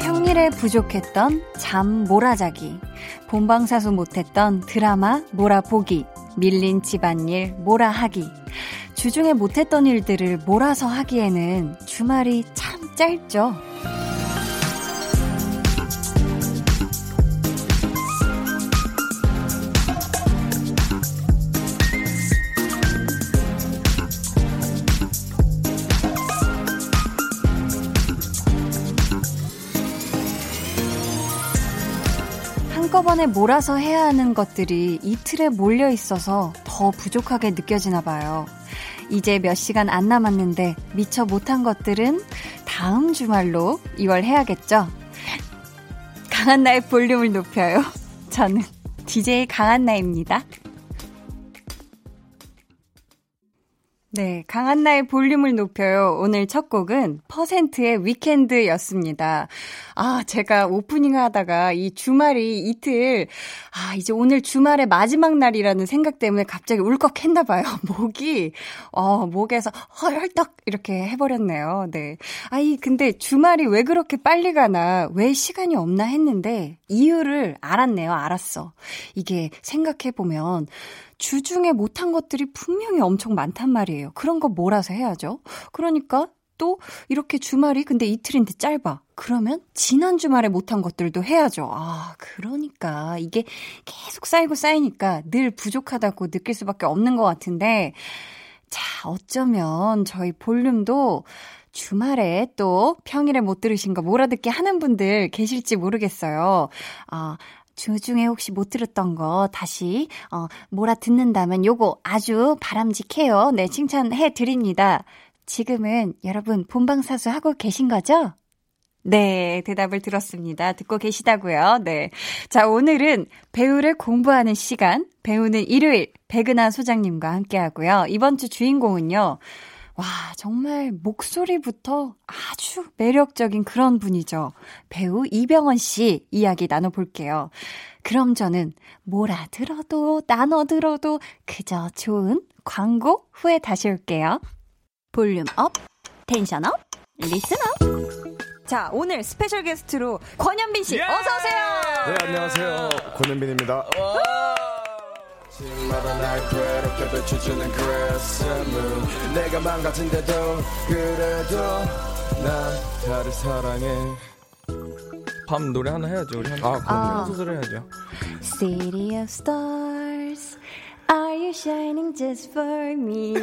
평일에 부족했던 잠 몰아자기, 본방사수 못했던 드라마 몰아보기, 밀린 집안일 몰아하기, 주중에 못했던 일들을 몰아서 하기에는 주말이 참 짧죠. 한꺼번에 몰아서 해야 하는 것들이 이틀에 몰려 있어서 더 부족하게 느껴지나 봐요. 이제 몇 시간 안 남았는데 미처 못한 것들은 다음 주말로 2월 해야겠죠? 강한나의 볼륨을 높여요. 저는 DJ 강한나입니다. 네, 강한나의 볼륨을 높여요. 오늘 첫 곡은 퍼센트의 위켄드였습니다. 아, 제가 오프닝 하다가 이 주말이 이틀, 아, 이제 오늘 주말의 마지막 날이라는 생각 때문에 갑자기 울컥했나 봐요. 목이, 어, 목에서 헐떡 이렇게 해버렸네요. 네. 아이, 근데 주말이 왜 그렇게 빨리 가나, 왜 시간이 없나 했는데, 이유를 알았네요. 알았어. 이게 생각해보면, 주중에 못한 것들이 분명히 엄청 많단 말이에요. 그런 거 몰아서 해야죠. 그러니까 또 이렇게 주말이 근데 이틀인데 짧아. 그러면 지난 주말에 못한 것들도 해야죠. 아, 그러니까 이게 계속 쌓이고 쌓이니까 늘 부족하다고 느낄 수밖에 없는 것 같은데 자, 어쩌면 저희 볼륨도 주말에 또 평일에 못 들으신 거 몰아듣게 하는 분들 계실지 모르겠어요. 아, 주중에 혹시 못 들었던 거 다시 어 몰아 듣는다면 요거 아주 바람직해요. 네, 칭찬해 드립니다. 지금은 여러분 본방사수 하고 계신 거죠? 네, 대답을 들었습니다. 듣고 계시다고요. 네. 자, 오늘은 배우를 공부하는 시간, 배우는 일요일 백은하 소장님과 함께 하고요. 이번 주 주인공은요. 와, 정말 목소리부터 아주 매력적인 그런 분이죠. 배우 이병헌 씨 이야기 나눠볼게요. 그럼 저는 뭐라 들어도 나눠 들어도 그저 좋은 광고 후에 다시 올게요. Volume up, tension up, listen up. 자, 오늘 special guest로 권현빈 씨, 예! 어서 오세요! 네, 안녕하세요. 권현빈입니다. 아침마다 날 괴롭게 비춰주는 그레스문 내가 망가진데도 그래도 난 다를 사랑해. 밤 노래 하나 해야죠 우리 한, 아, 한 소절 해야죠. City of Stars Are you shining just for me?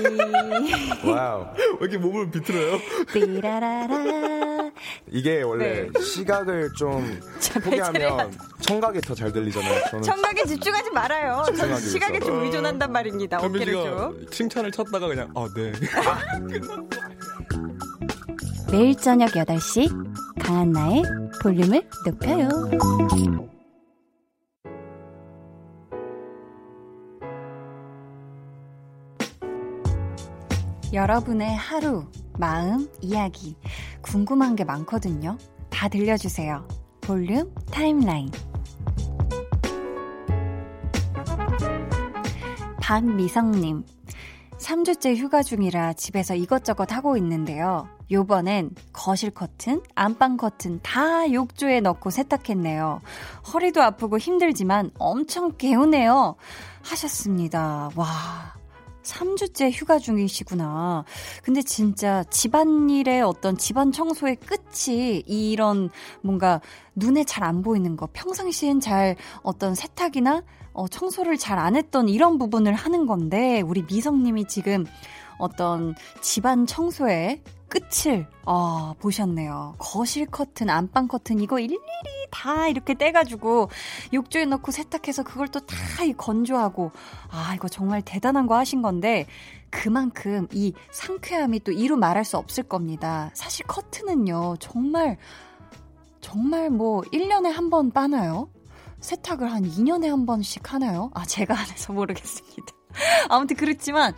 Wow 왜 이렇게 몸을 비틀어요? 띠라라라 이게 원래 네. 시각을 좀 포기하면 청각이 더 잘 들리잖아요 저는 청각에 집중하지 말아요. 저는 시각에. 좀 의존한단 말입니다. 현빈 어깨를 좀. 칭찬을 찾다가 그냥 아 네 매일 저녁 8시 강한나의 볼륨을 높여요. 여러분의 하루, 마음, 이야기 궁금한 게 많거든요. 다 들려주세요. 볼륨 타임라인. 박미성님. 3주째 휴가 중이라 집에서 이것저것 하고 있는데요. 요번엔 거실 커튼, 안방 커튼 다 욕조에 넣고 세탁했네요. 허리도 아프고 힘들지만 엄청 개운해요. 하셨습니다. 와. 3주째 휴가 중이시구나. 근데 진짜 집안일의 어떤 집안 청소의 끝이 이런 뭔가 눈에 잘 안 보이는 거, 평상시엔 잘 어떤 세탁이나 어, 청소를 잘 안 했던 이런 부분을 하는 건데, 우리 미성님이 지금 어떤 집안 청소의 끝을 어, 보셨네요. 거실 커튼, 안방 커튼 이거 일일이 다 이렇게 떼가지고 욕조에 넣고 세탁해서 그걸 또 다 건조하고 아 이거 정말 대단한 거 하신 건데 그만큼 이 상쾌함이 또 이루 말할 수 없을 겁니다. 사실 커튼은요 정말 정말 뭐 1년에 한 번 빠나요? 세탁을 한 2년에 한 번씩 하나요? 아 제가 안 해서 모르겠습니다. 아무튼 그렇지만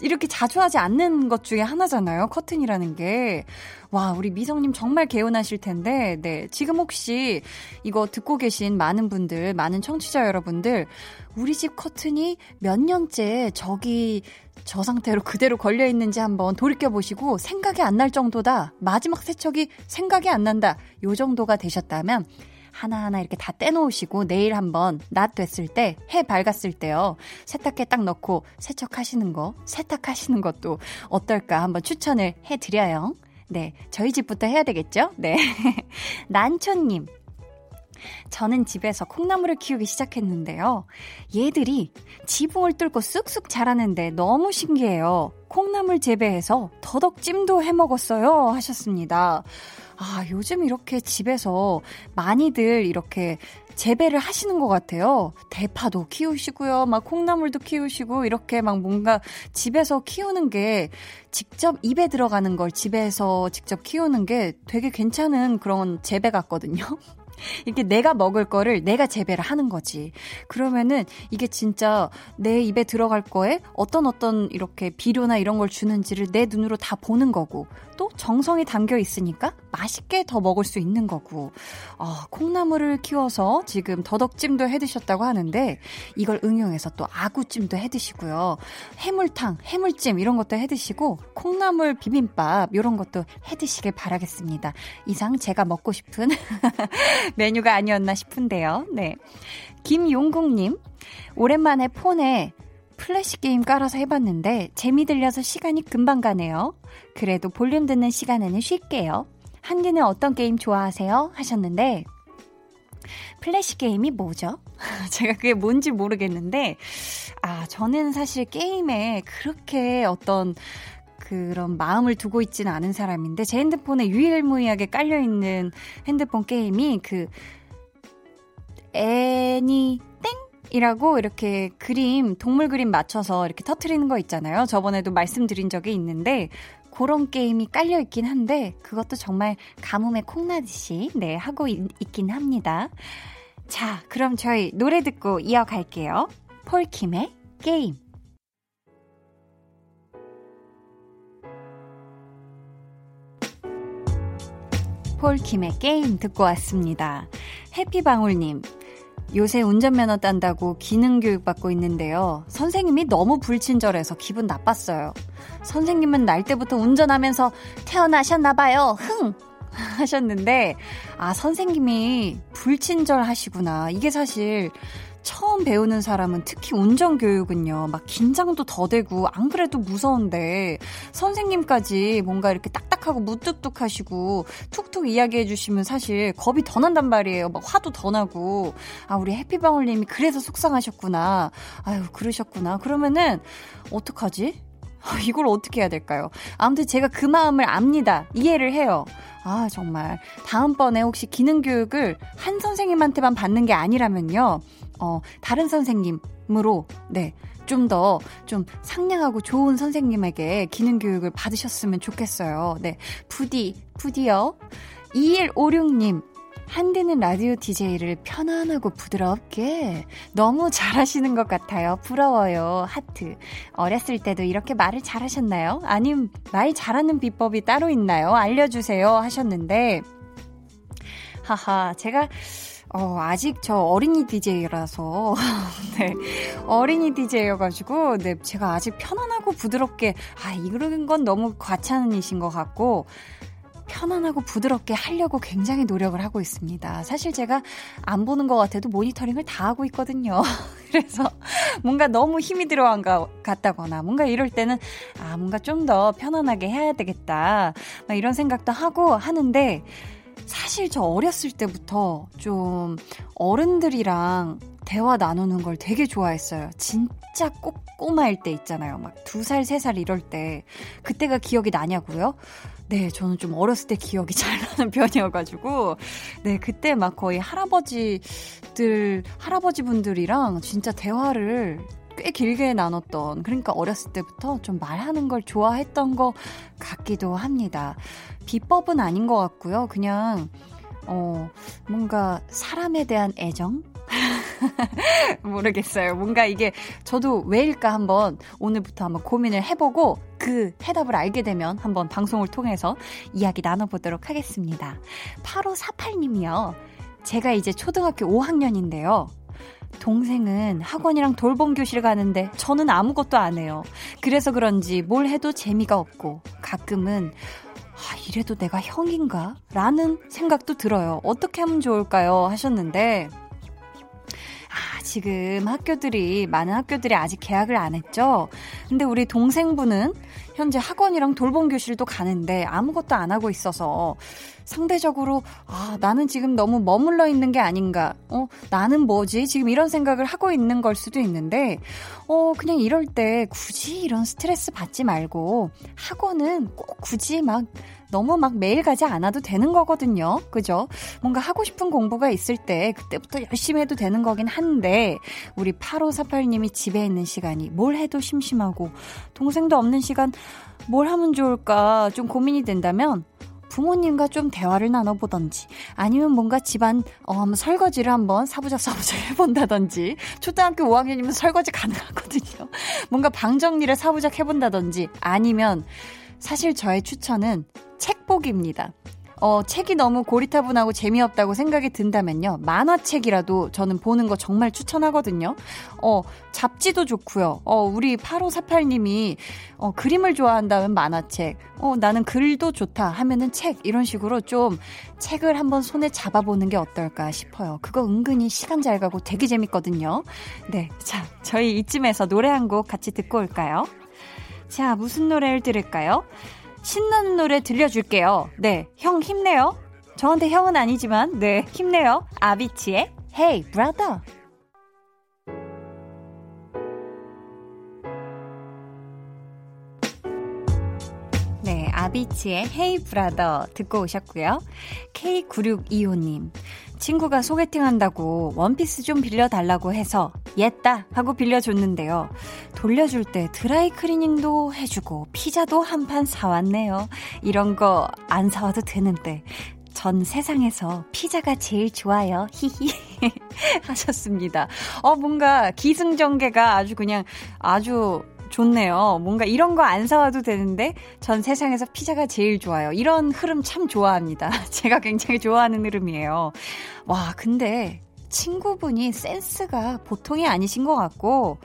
이렇게 자주 하지 않는 것 중에 하나잖아요. 커튼이라는 게. 와, 우리 미성님 정말 개운하실 텐데, 네. 지금 혹시 이거 듣고 계신 많은 분들, 많은 청취자 여러분들, 우리 집 커튼이 몇 년째 저기 저 상태로 그대로 걸려 있는지 한번 돌이켜 보시고 생각이 안 날 정도다. 마지막 세척이 생각이 안 난다. 요 정도가 되셨다면 하나하나 이렇게 다 떼놓으시고 내일 한번 낮 됐을 때, 해 밝았을 때요. 세탁기에 딱 넣고 세척하시는 거, 세탁하시는 것도 어떨까 한번 추천을 해드려요. 네. 저희 집부터 해야 되겠죠? 네. 난초님. 저는 집에서 콩나물을 키우기 시작했는데요. 얘들이 지붕을 뚫고 쑥쑥 자라는데 너무 신기해요. 콩나물 재배해서 더덕찜도 해 먹었어요. 하셨습니다. 아, 요즘 이렇게 집에서 많이들 이렇게 재배를 하시는 것 같아요. 대파도 키우시고요. 막 콩나물도 키우시고 이렇게 막 뭔가 집에서 키우는 게 직접 입에 들어가는 걸 집에서 직접 키우는 게 되게 괜찮은 그런 재배 같거든요. 이게 내가 먹을 거를 내가 재배를 하는 거지. 그러면은 이게 진짜 내 입에 들어갈 거에 어떤 어떤 이렇게 비료나 이런 걸 주는지를 내 눈으로 다 보는 거고 또 정성이 담겨 있으니까 맛있게 더 먹을 수 있는 거고. 아, 콩나물을 키워서 지금 더덕찜도 해 드셨다고 하는데 이걸 응용해서 또 아구찜도 해 드시고요. 해물탕, 해물찜 이런 것도 해 드시고 콩나물 비빔밥 이런 것도 해 드시길 바라겠습니다. 이상 제가 먹고 싶은 메뉴가 아니었나 싶은데요. 네. 김용국님, 오랜만에 폰에 플래시 게임 깔아서 해봤는데 재미 들려서 시간이 금방 가네요. 그래도 볼륨 듣는 시간에는 쉴게요. 한디는 어떤 게임 좋아하세요? 하셨는데 플래시 게임이 뭐죠? 제가 그게 뭔지 모르겠는데 아 저는 사실 게임에 그렇게 어떤 그런 마음을 두고 있지는 않은 사람인데 제 핸드폰에 유일무이하게 깔려 있는 핸드폰 게임이 그 애니 땡 이라고 이렇게 그림 동물 그림 맞춰서 이렇게 터트리는 거 있잖아요. 저번에도 말씀드린 적이 있는데 그런 게임이 깔려 있긴 한데 그것도 정말 가뭄에 콩나듯이 네 하고 있, 있긴 합니다. 자, 그럼 저희 노래 듣고 이어갈게요. 폴킴의 게임. 폴킴의 게임 듣고 왔습니다. 해피방울님, 요새 운전면허 딴다고 기능 교육 받고 있는데요. 선생님이 너무 불친절해서 기분 나빴어요. 선생님은 날 때부터 운전하면서 태어나셨나봐요. 흥! 하셨는데, 아, 선생님이 불친절 하시구나. 이게 사실 처음 배우는 사람은 특히 운전교육은요, 막 긴장도 더 되고, 안 그래도 무서운데, 선생님까지 뭔가 이렇게 딱딱하고 무뚝뚝 하시고, 툭툭 이야기해 주시면 사실 겁이 더 난단 말이에요. 막 화도 더 나고, 아, 우리 해피방울님이 그래서 속상하셨구나. 아유, 그러셨구나. 그러면은, 어떡하지? 이걸 어떻게 해야 될까요? 아무튼 제가 그 마음을 압니다. 이해를 해요. 아, 정말. 다음번에 혹시 기능교육을 한 선생님한테만 받는 게 아니라면요. 어, 다른 선생님으로, 네. 좀 더좀 좀 상냥하고 좋은 선생님에게 기능 교육을 받으셨으면 좋겠어요. 네. 부디, 부디요. 2156님, 한디는 라디오 DJ를 편안하고 부드럽게 너무 잘하시는 것 같아요. 부러워요. 하트. 어렸을 때도 이렇게 말을 잘하셨나요? 아님 말 잘하는 비법이 따로 있나요? 알려주세요. 하셨는데, 하하, 제가 어, 아직 저 어린이 DJ라서, 네. 어린이 DJ여가지고, 네. 제가 아직 편안하고 부드럽게, 아, 이런 건 너무 과찬이신 것 같고, 편안하고 부드럽게 하려고 굉장히 노력을 하고 있습니다. 사실 제가 안 보는 것 같아도 모니터링을 다 하고 있거든요. 그래서 뭔가 너무 힘이 들어간 것 같다거나 뭔가 이럴 때는 아, 뭔가 좀 더 편안하게 해야 되겠다. 막 이런 생각도 하고 하는데 사실 저 어렸을 때부터 좀 어른들이랑 대화 나누는 걸 되게 좋아했어요. 진짜 꼬꼬마일 때 있잖아요. 막 두 살, 세 살 이럴 때. 그때가 기억이 나냐고요? 네, 저는 좀 어렸을 때 기억이 잘 나는 편이어가지고, 네, 그때 막 거의 할아버지들, 할아버지 분들이랑 진짜 대화를 꽤 길게 나눴던, 그러니까 어렸을 때부터 좀 말하는 걸 좋아했던 것 같기도 합니다. 비법은 아닌 것 같고요. 그냥, 어, 뭔가 사람에 대한 애정? 모르겠어요. 뭔가 이게 저도 왜일까 한번 오늘부터 한번 고민을 해보고 그 해답을 알게 되면 한번 방송을 통해서 이야기 나눠보도록 하겠습니다. 8548님이요. 제가 이제 초등학교 5학년인데요. 동생은 학원이랑 돌봄 교실 가는데 저는 아무것도 안 해요. 그래서 그런지 뭘 해도 재미가 없고 가끔은 아, 이래도 내가 형인가? 라는 생각도 들어요. 어떻게 하면 좋을까요? 하셨는데 아, 지금 학교들이, 많은 학교들이 아직 개학을 안 했죠? 근데 우리 동생분은 현재 학원이랑 돌봄 교실도 가는데 아무것도 안 하고 있어서 상대적으로, 아, 나는 지금 너무 머물러 있는 게 아닌가. 어, 나는 뭐지? 지금 이런 생각을 하고 있는 걸 수도 있는데, 어, 그냥 이럴 때 굳이 이런 스트레스 받지 말고 학원은 꼭 굳이 막 너무 막 매일 가지 않아도 되는 거거든요. 그죠? 뭔가 하고 싶은 공부가 있을 때 그때부터 열심히 해도 되는 거긴 한데 우리 8548님이 집에 있는 시간이 뭘 해도 심심하고 동생도 없는 시간 뭘 하면 좋을까 좀 고민이 된다면 부모님과 좀 대화를 나눠보던지 아니면 뭔가 집안 어, 한번 설거지를 한번 사부작 사부작 해본다던지 초등학교 5학년이면 설거지 가능하거든요. 뭔가 방 정리를 사부작 해본다던지 아니면 사실 저의 추천은 책보기입니다. 어, 책이 너무 고리타분하고 재미없다고 생각이 든다면요. 만화책이라도 저는 보는 거 정말 추천하거든요. 어, 잡지도 좋고요. 어, 우리 8548님이 어, 그림을 좋아한다면 만화책, 어, 나는 글도 좋다 하면은 책, 이런 식으로 좀 책을 한번 손에 잡아보는 게 어떨까 싶어요. 그거 은근히 시간 잘 가고 되게 재밌거든요. 네. 자, 저희 이쯤에서 노래 한 곡 같이 듣고 올까요? 자, 무슨 노래를 들을까요? 신나는 노래 들려줄게요. 네, 형 힘내요. 저한테 형은 아니지만, 네, 힘내요. 아비치의 Hey Brother. 아비치의 Hey Brother 듣고 오셨고요. K9625님. 친구가 소개팅 한다고 원피스 좀 빌려달라고 해서 옛다 하고 빌려줬는데요. 돌려줄 때 드라이 클리닝도 해주고 피자도 한 판 사왔네요. 이런 거 안 사와도 되는데 전 세상에서 피자가 제일 좋아요. 히히. 하셨습니다. 어, 뭔가 기승전개가 아주 그냥 아주 좋네요. 뭔가 이런 거 안 사와도 되는데 전 세상에서 피자가 제일 좋아요. 이런 흐름 참 좋아합니다. 제가 굉장히 좋아하는 흐름이에요. 와, 근데 친구분이 센스가 보통이 아니신 것 같고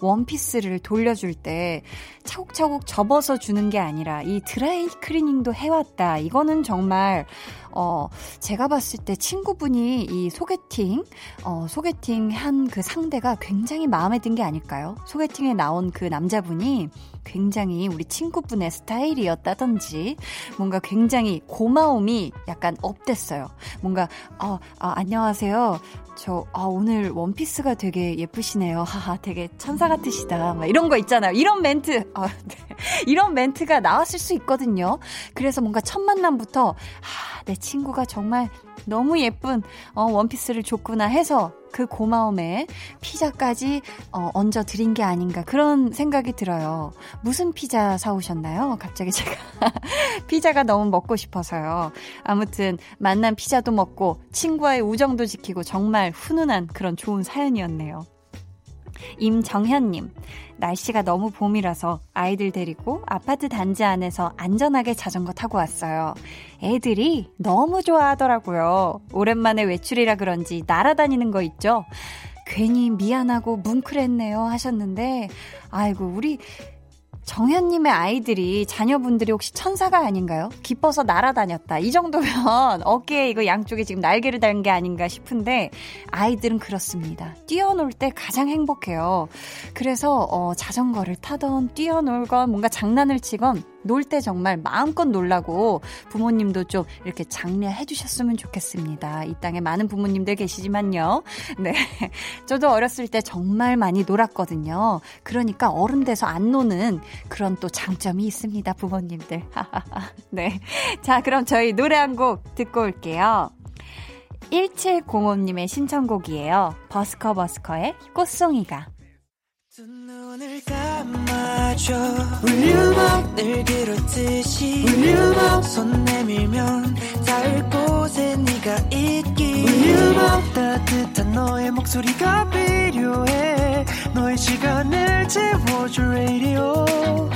원피스를 돌려줄 때 차곡차곡 접어서 주는 게 아니라 이 드라이 클리닝도 해왔다. 이거는 정말 어, 제가 봤을 때 친구분이 이 소개팅, 어, 소개팅 한 그 상대가 굉장히 마음에 든 게 아닐까요? 소개팅에 나온 그 남자분이 굉장히 우리 친구분의 스타일이었다든지 뭔가 굉장히 고마움이 약간 업됐어요. 뭔가, 어, 어 안녕하세요. 저, 아, 오늘 원피스가 되게 예쁘시네요. 하하, 되게 천사 같으시다. 막 이런 거 있잖아요. 이런 멘트, 아, 네. 이런 멘트가 나왔을 수 있거든요. 그래서 뭔가 첫 만남부터, 아, 내 친구가 정말 너무 예쁜 어, 원피스를 줬구나 해서 그 고마움에 피자까지 어, 얹어 드린 게 아닌가 그런 생각이 들어요. 무슨 피자 사오셨나요? 갑자기 제가 피자가 너무 먹고 싶어서요. 아무튼 만난 피자도 먹고 친구와의 우정도 지키고 정말 훈훈한 그런 좋은 사연이었네요. 임정현님, 날씨가 너무 봄이라서 아이들 데리고 아파트 단지 안에서 안전하게 자전거 타고 왔어요. 애들이 너무 좋아하더라고요. 오랜만에 외출이라 그런지 날아다니는 거 있죠? 괜히 미안하고 뭉클했네요 하셨는데, 아이고, 우리 정현님의 아이들이 자녀분들이 혹시 천사가 아닌가요? 기뻐서 날아다녔다. 이 정도면 어깨에 이거 양쪽에 지금 날개를 달게 아닌가 싶은데 아이들은 그렇습니다. 뛰어놀 때 가장 행복해요. 그래서 어, 자전거를 타던 뛰어놀건 뭔가 장난을 치건 놀 때 정말 마음껏 놀라고 부모님도 좀 이렇게 장려해 주셨으면 좋겠습니다. 이 땅에 많은 부모님들 계시지만요. 네. 저도 어렸을 때 정말 많이 놀았거든요. 그러니까 어른 돼서 안 노는 그런 또 장점이 있습니다, 부모님들. 네. 자, 그럼 저희 노래 한 곡 듣고 올게요. 1705님의 신청곡이에요. 버스커 버스커의 꽃송이가. 두 눈을 감아줘. love 늘 그렇듯이 love 손 내밀면 닿을 곳에 네가 있기. love 따뜻한 너의 목소리가 필요해. 너의 시간을 채워줘 radio.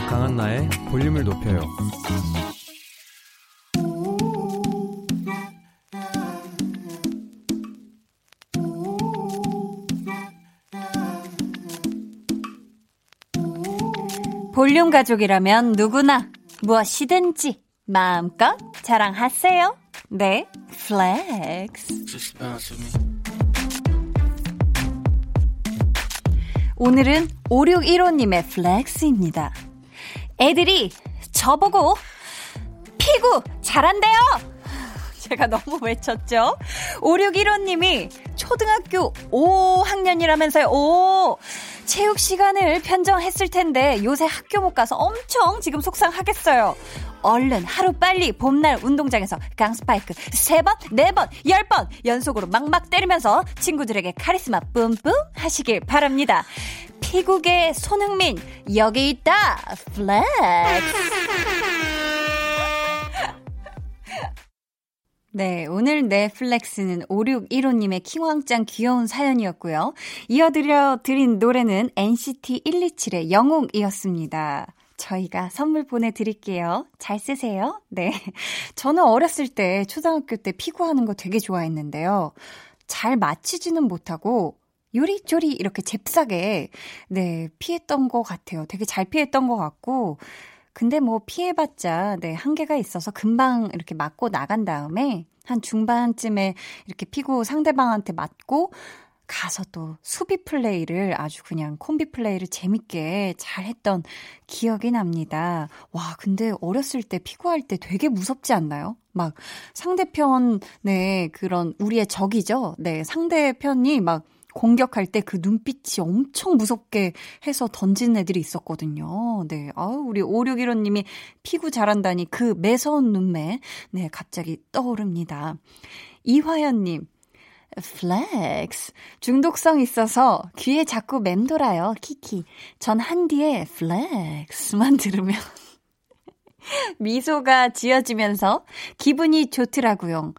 강한나의 볼륨을 높여요. 볼륨 가족이라면 누구나 무엇이든지 마음껏 자랑하세요. 네, flex. 오늘은 5615님의 flex입니다. 애들이 저보고 피구 잘한대요! 제가 너무 외쳤죠? 5615님이 초등학교 5학년이라면서요. 오! 체육 시간을 평정했을 텐데 요새 학교 못 가서 엄청 지금 속상하겠어요. 얼른 하루 빨리 봄날 운동장에서 강스파이크 3번, 4번, 10번 연속으로 막막 때리면서 친구들에게 카리스마 뿜뿜 하시길 바랍니다. 피구계의 손흥민 여기 있다. Flex. 네, 오늘의 flex는 5615님의 킹왕짱 귀여운 사연이었고요. 이어드려 드린 노래는 NCT 127의 영웅이었습니다. 저희가 선물 보내드릴게요. 잘 쓰세요. 네. 저는 어렸을 때, 초등학교 때 피구하는 거 되게 좋아했는데요. 잘 맞히지는 못하고, 요리조리 이렇게 잽싸게, 네, 피했던 것 같아요. 되게 잘 피했던 것 같고, 근데 뭐 피해봤자, 네, 한계가 있어서 금방 이렇게 맞고 나간 다음에 한 중반쯤에 이렇게 피고 상대방한테 맞고 가서 또 수비 플레이를 아주 그냥 콤비 플레이를 재밌게 잘 했던 기억이 납니다. 와, 근데 어렸을 때 피구할 때 되게 무섭지 않나요? 막 상대편, 네, 그런 우리의 적이죠? 네, 상대편이 막 공격할 때 그 눈빛이 엄청 무섭게 해서 던진 애들이 있었거든요. 네. 아우, 우리 5615님이 피구 잘한다니 그 매서운 눈매, 네, 갑자기 떠오릅니다. 이화연님, flex. 중독성 있어서 귀에 자꾸 맴돌아요. 키키. 전 한디의 flex만 들으면 미소가 지어지면서 기분이 좋더라고요.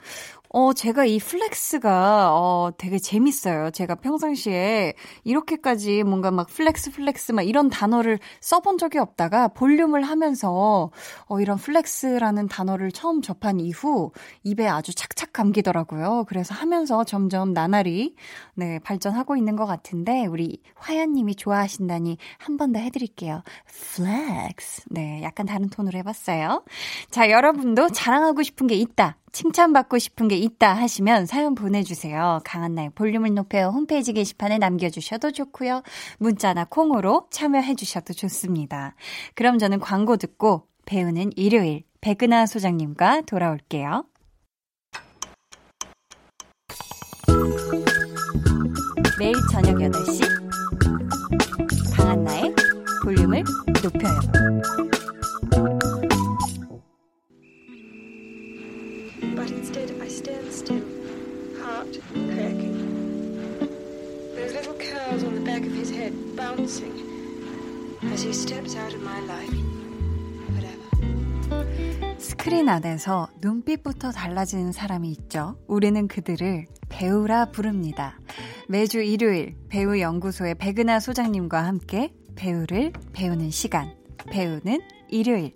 어, 제가 이 flex가, 어, 되게 재밌어요. 제가 평상시에 이렇게까지 뭔가 막 flex, flex 막 이런 단어를 써본 적이 없다가 볼륨을 하면서, 어, 이런 flex라는 단어를 처음 접한 이후 입에 아주 착착 감기더라고요. 그래서 하면서 점점 나날이, 네, 발전하고 있는 것 같은데, 우리 화연님이 좋아하신다니 한 번 더 해드릴게요. Flex. 네, 약간 다른 톤으로 해봤어요. 자, 여러분도 자랑하고 싶은 게 있다. 칭찬받고 싶은 게 있다 하시면 사연 보내주세요. 강한나의 볼륨을 높여 홈페이지 게시판에 남겨주셔도 좋고요. 문자나 콩으로 참여해주셔도 좋습니다. 그럼 저는 광고 듣고 배우는 일요일 백은하 소장님과 돌아올게요. 매일 저녁 8시 강한나의 볼륨을 높여요. Curls on the back of his head bouncing as he steps out of my life. Whatever. 스크린 안에서 눈빛부터 달라지는 사람이 있죠. 우리는 그들을 배우라 부릅니다. 매주 일요일 배우 연구소의 백은하 소장님과 함께 배우를 배우는 시간. 배우는 일요일.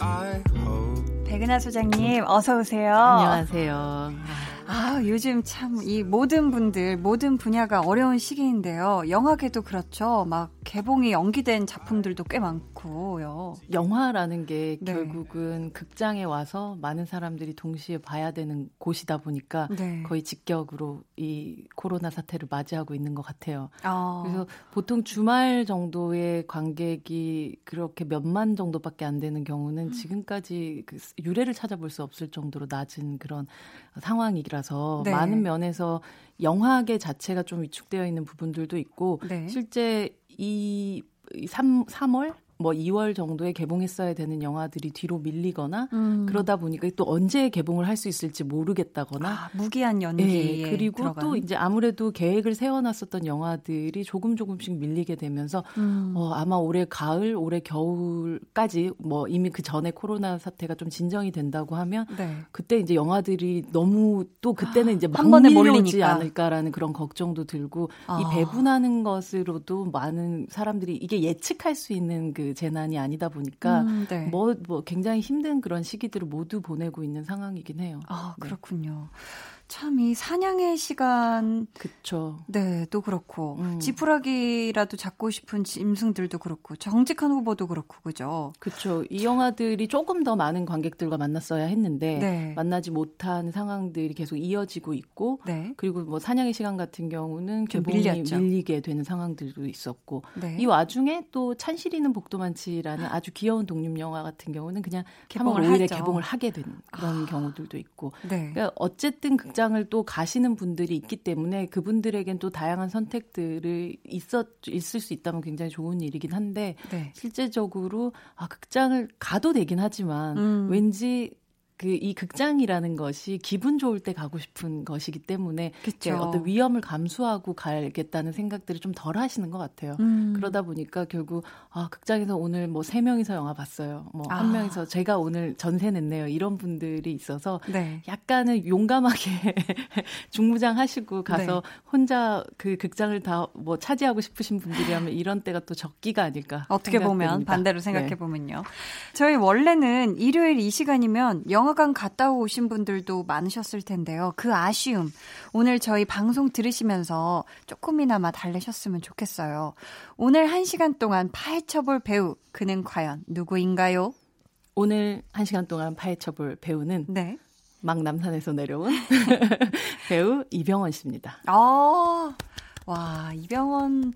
I 백은하 소장님, 어서 오세요. 안녕하세요. 아, 요즘 참 이 모든 분들, 모든 분야가 어려운 시기인데요. 영화계도 그렇죠. 막 개봉이 연기된 작품들도 꽤 많고요. 영화라는 게 네. 결국은 극장에 와서 많은 사람들이 동시에 봐야 되는 곳이다 보니까 네. 거의 직격으로 이 코로나 사태를 맞이하고 있는 것 같아요. 아, 그래서 보통 주말 정도의 관객이 그렇게 몇만 정도밖에 안 되는 경우는 지금까지 그 유례를 찾아볼 수 없을 정도로 낮은 그런 상황이 라서 네. 많은 면에서 영화계 자체가 좀 위축되어 있는 부분들도 있고 네. 실제 이 3, 3월 뭐 2월 정도에 개봉했어야 되는 영화들이 뒤로 밀리거나 음. 그러다 보니까 또 언제 개봉을 할 수 있을지 모르겠다거나 아, 무기한 연기에 예, 그리고 들어간. 또 이제 아무래도 계획을 세워놨었던 영화들이 조금 조금씩 밀리게 되면서 음. 어, 아마 올해 가을, 올해 겨울까지 뭐 이미 그 전에 코로나 사태가 좀 진정이 된다고 하면 네. 그때 이제 영화들이 너무 또 그때는 이제 막한 번에 몰리니까. 않을까라는 그런 걱정도 들고 아. 이 배분하는 것으로도 많은 사람들이 이게 예측할 수 있는 그 재난이 아니다 보니까 음, 네. 뭐, 뭐 굉장히 힘든 그런 시기들을 모두 보내고 있는 상황이긴 해요. 아, 네. 그렇군요. 참 이 사냥의 시간 그쵸. 네, 또 그렇고 음. 지푸라기라도 잡고 싶은 짐승들도 그렇고 정직한 후보도 그렇고 그죠? 그렇죠. 이 영화들이 조금 더 많은 관객들과 만났어야 했는데 네. 만나지 못한 상황들이 계속 이어지고 있고 네. 그리고 뭐 사냥의 시간 같은 경우는 좀 개봉이 밀렸죠. 밀리게 되는 상황들도 있었고 네. 이 와중에 또 찬실이는 복도 많지라는 아주 귀여운 독립 영화 같은 경우는 그냥 개봉을 3월 5일에 하죠. 개봉을 하게 되는 그런 아. 경우들도 있고 네. 그러니까 어쨌든 극장 을 또 가시는 분들이 있기 때문에 그분들에겐 또 다양한 선택들을 있었 있을 수 있다면 굉장히 좋은 일이긴 한데 네. 실제적으로 아 극장을 가도 되긴 하지만 음. 왠지 그 이 극장이라는 것이 기분 좋을 때 가고 싶은 것이기 때문에 그쵸. 어떤 위험을 감수하고 가겠다는 생각들을 좀 덜 하시는 것 같아요. 음. 그러다 보니까 결국 아 극장에서 오늘 뭐 세 명이서 영화 봤어요. 뭐한 아. 명이서 제가 오늘 전세 냈네요. 이런 분들이 있어서 네. 약간은 용감하게 중무장 하시고 가서 네. 혼자 그 극장을 다 뭐 차지하고 싶으신 분들이라면 이런 때가 또 적기가 아닐까. 어떻게 보면 생각됩니다. 반대로 네. 생각해 보면요. 저희 원래는 일요일 이 시간이면 영 화관 갔다 오신 분들도 많으셨을 텐데요. 그 아쉬움 오늘 저희 방송 들으시면서 조금이나마 달래셨으면 좋겠어요. 오늘 한 시간 동안 파헤쳐볼 배우 그는 과연 누구인가요? 오늘 한 시간 동안 파헤쳐볼 배우는 네. 막 남산에서 내려온 배우 이병헌 씨입니다. 아, 와, 이병헌,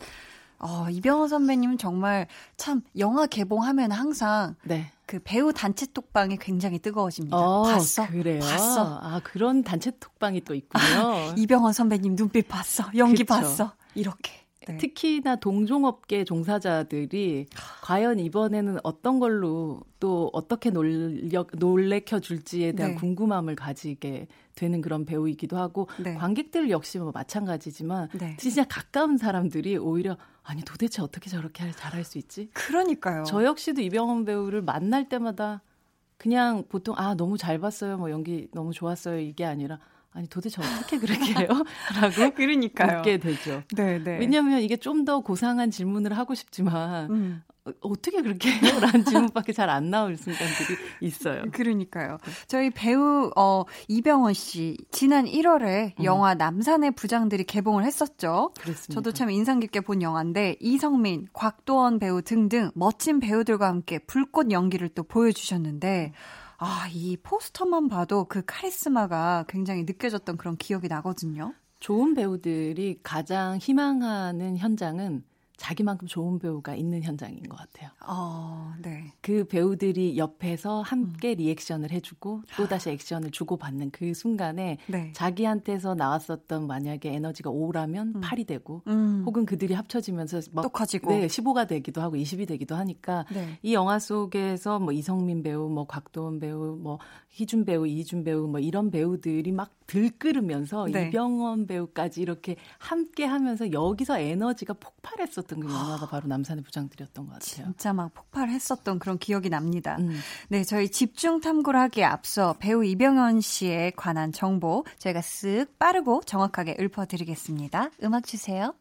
어, 이병헌 선배님은 정말 참 영화 개봉하면 항상 네. 그 배우 단체 톡방이 굉장히 뜨거워집니다. 어, 봤어? 그래요. 봤어? 아 그런 단체 톡방이 또 있군요. 이병헌 선배님 눈빛 봤어? 연기 그쵸. 봤어? 이렇게. 네. 특히나 동종업계 종사자들이 과연 이번에는 어떤 걸로 또 어떻게 놀려, 놀래켜 줄지에 대한 네. 궁금함을 가지게 되는 그런 배우이기도 하고 네. 관객들 역시 뭐 마찬가지지만 네. 진짜 가까운 사람들이 오히려 아니 도대체 어떻게 저렇게 할- 잘할 수 있지? 그러니까요. 저 역시도 이병헌 배우를 만날 때마다 그냥 보통 아 너무 잘 봤어요 뭐 연기 너무 좋았어요 이게 아니라 아니 도대체 어떻게 그렇게 해요? 라고 그러니까요. 묻게 되죠. 네, 네. 왜냐하면 이게 좀 더 고상한 질문을 하고 싶지만 음, 어, 어떻게 그렇게 해요? 라는 질문밖에 잘 안 나올 순간들이 있어요. 그러니까요. 저희 배우 어 이병헌 씨 지난 1월에 영화 남산의 부장들이 개봉을 했었죠. 그렇습니다. 저도 참 인상 깊게 본 영화인데 이성민, 곽도원 배우 등등 멋진 배우들과 함께 불꽃 연기를 또 보여주셨는데 아, 이 포스터만 봐도 그 카리스마가 굉장히 느껴졌던 그런 기억이 나거든요. 좋은 배우들이 가장 희망하는 현장은 자기만큼 좋은 배우가 있는 현장인 것 같아요. 어, 네. 그 배우들이 옆에서 음. 함께 리액션을 해주고 또 다시 액션을 주고받는 그 순간에 네. 자기한테서 나왔었던 만약에 에너지가 5라면 8이 되고 음. 혹은 그들이 합쳐지면서 막 또 커지고. 네, 15가 되기도 하고 20이 되기도 하니까 네. 이 영화 속에서 뭐 이성민 배우, 뭐 곽도원 배우, 뭐 희준 배우, 이준 배우 뭐 이런 배우들이 막 들끓으면서 네. 이병헌 배우까지 이렇게 함께 하면서 여기서 에너지가 폭발했었 던 그 영화가 바로 남산의 부장들이었던 것 같아요. 진짜 막 폭발했었던 그런 기억이 납니다. 음. 네, 저희 집중 탐구를 하기에 앞서 배우 이병헌 씨에 관한 정보 저희가 쓱 빠르고 정확하게 읊어드리겠습니다. 음악 주세요.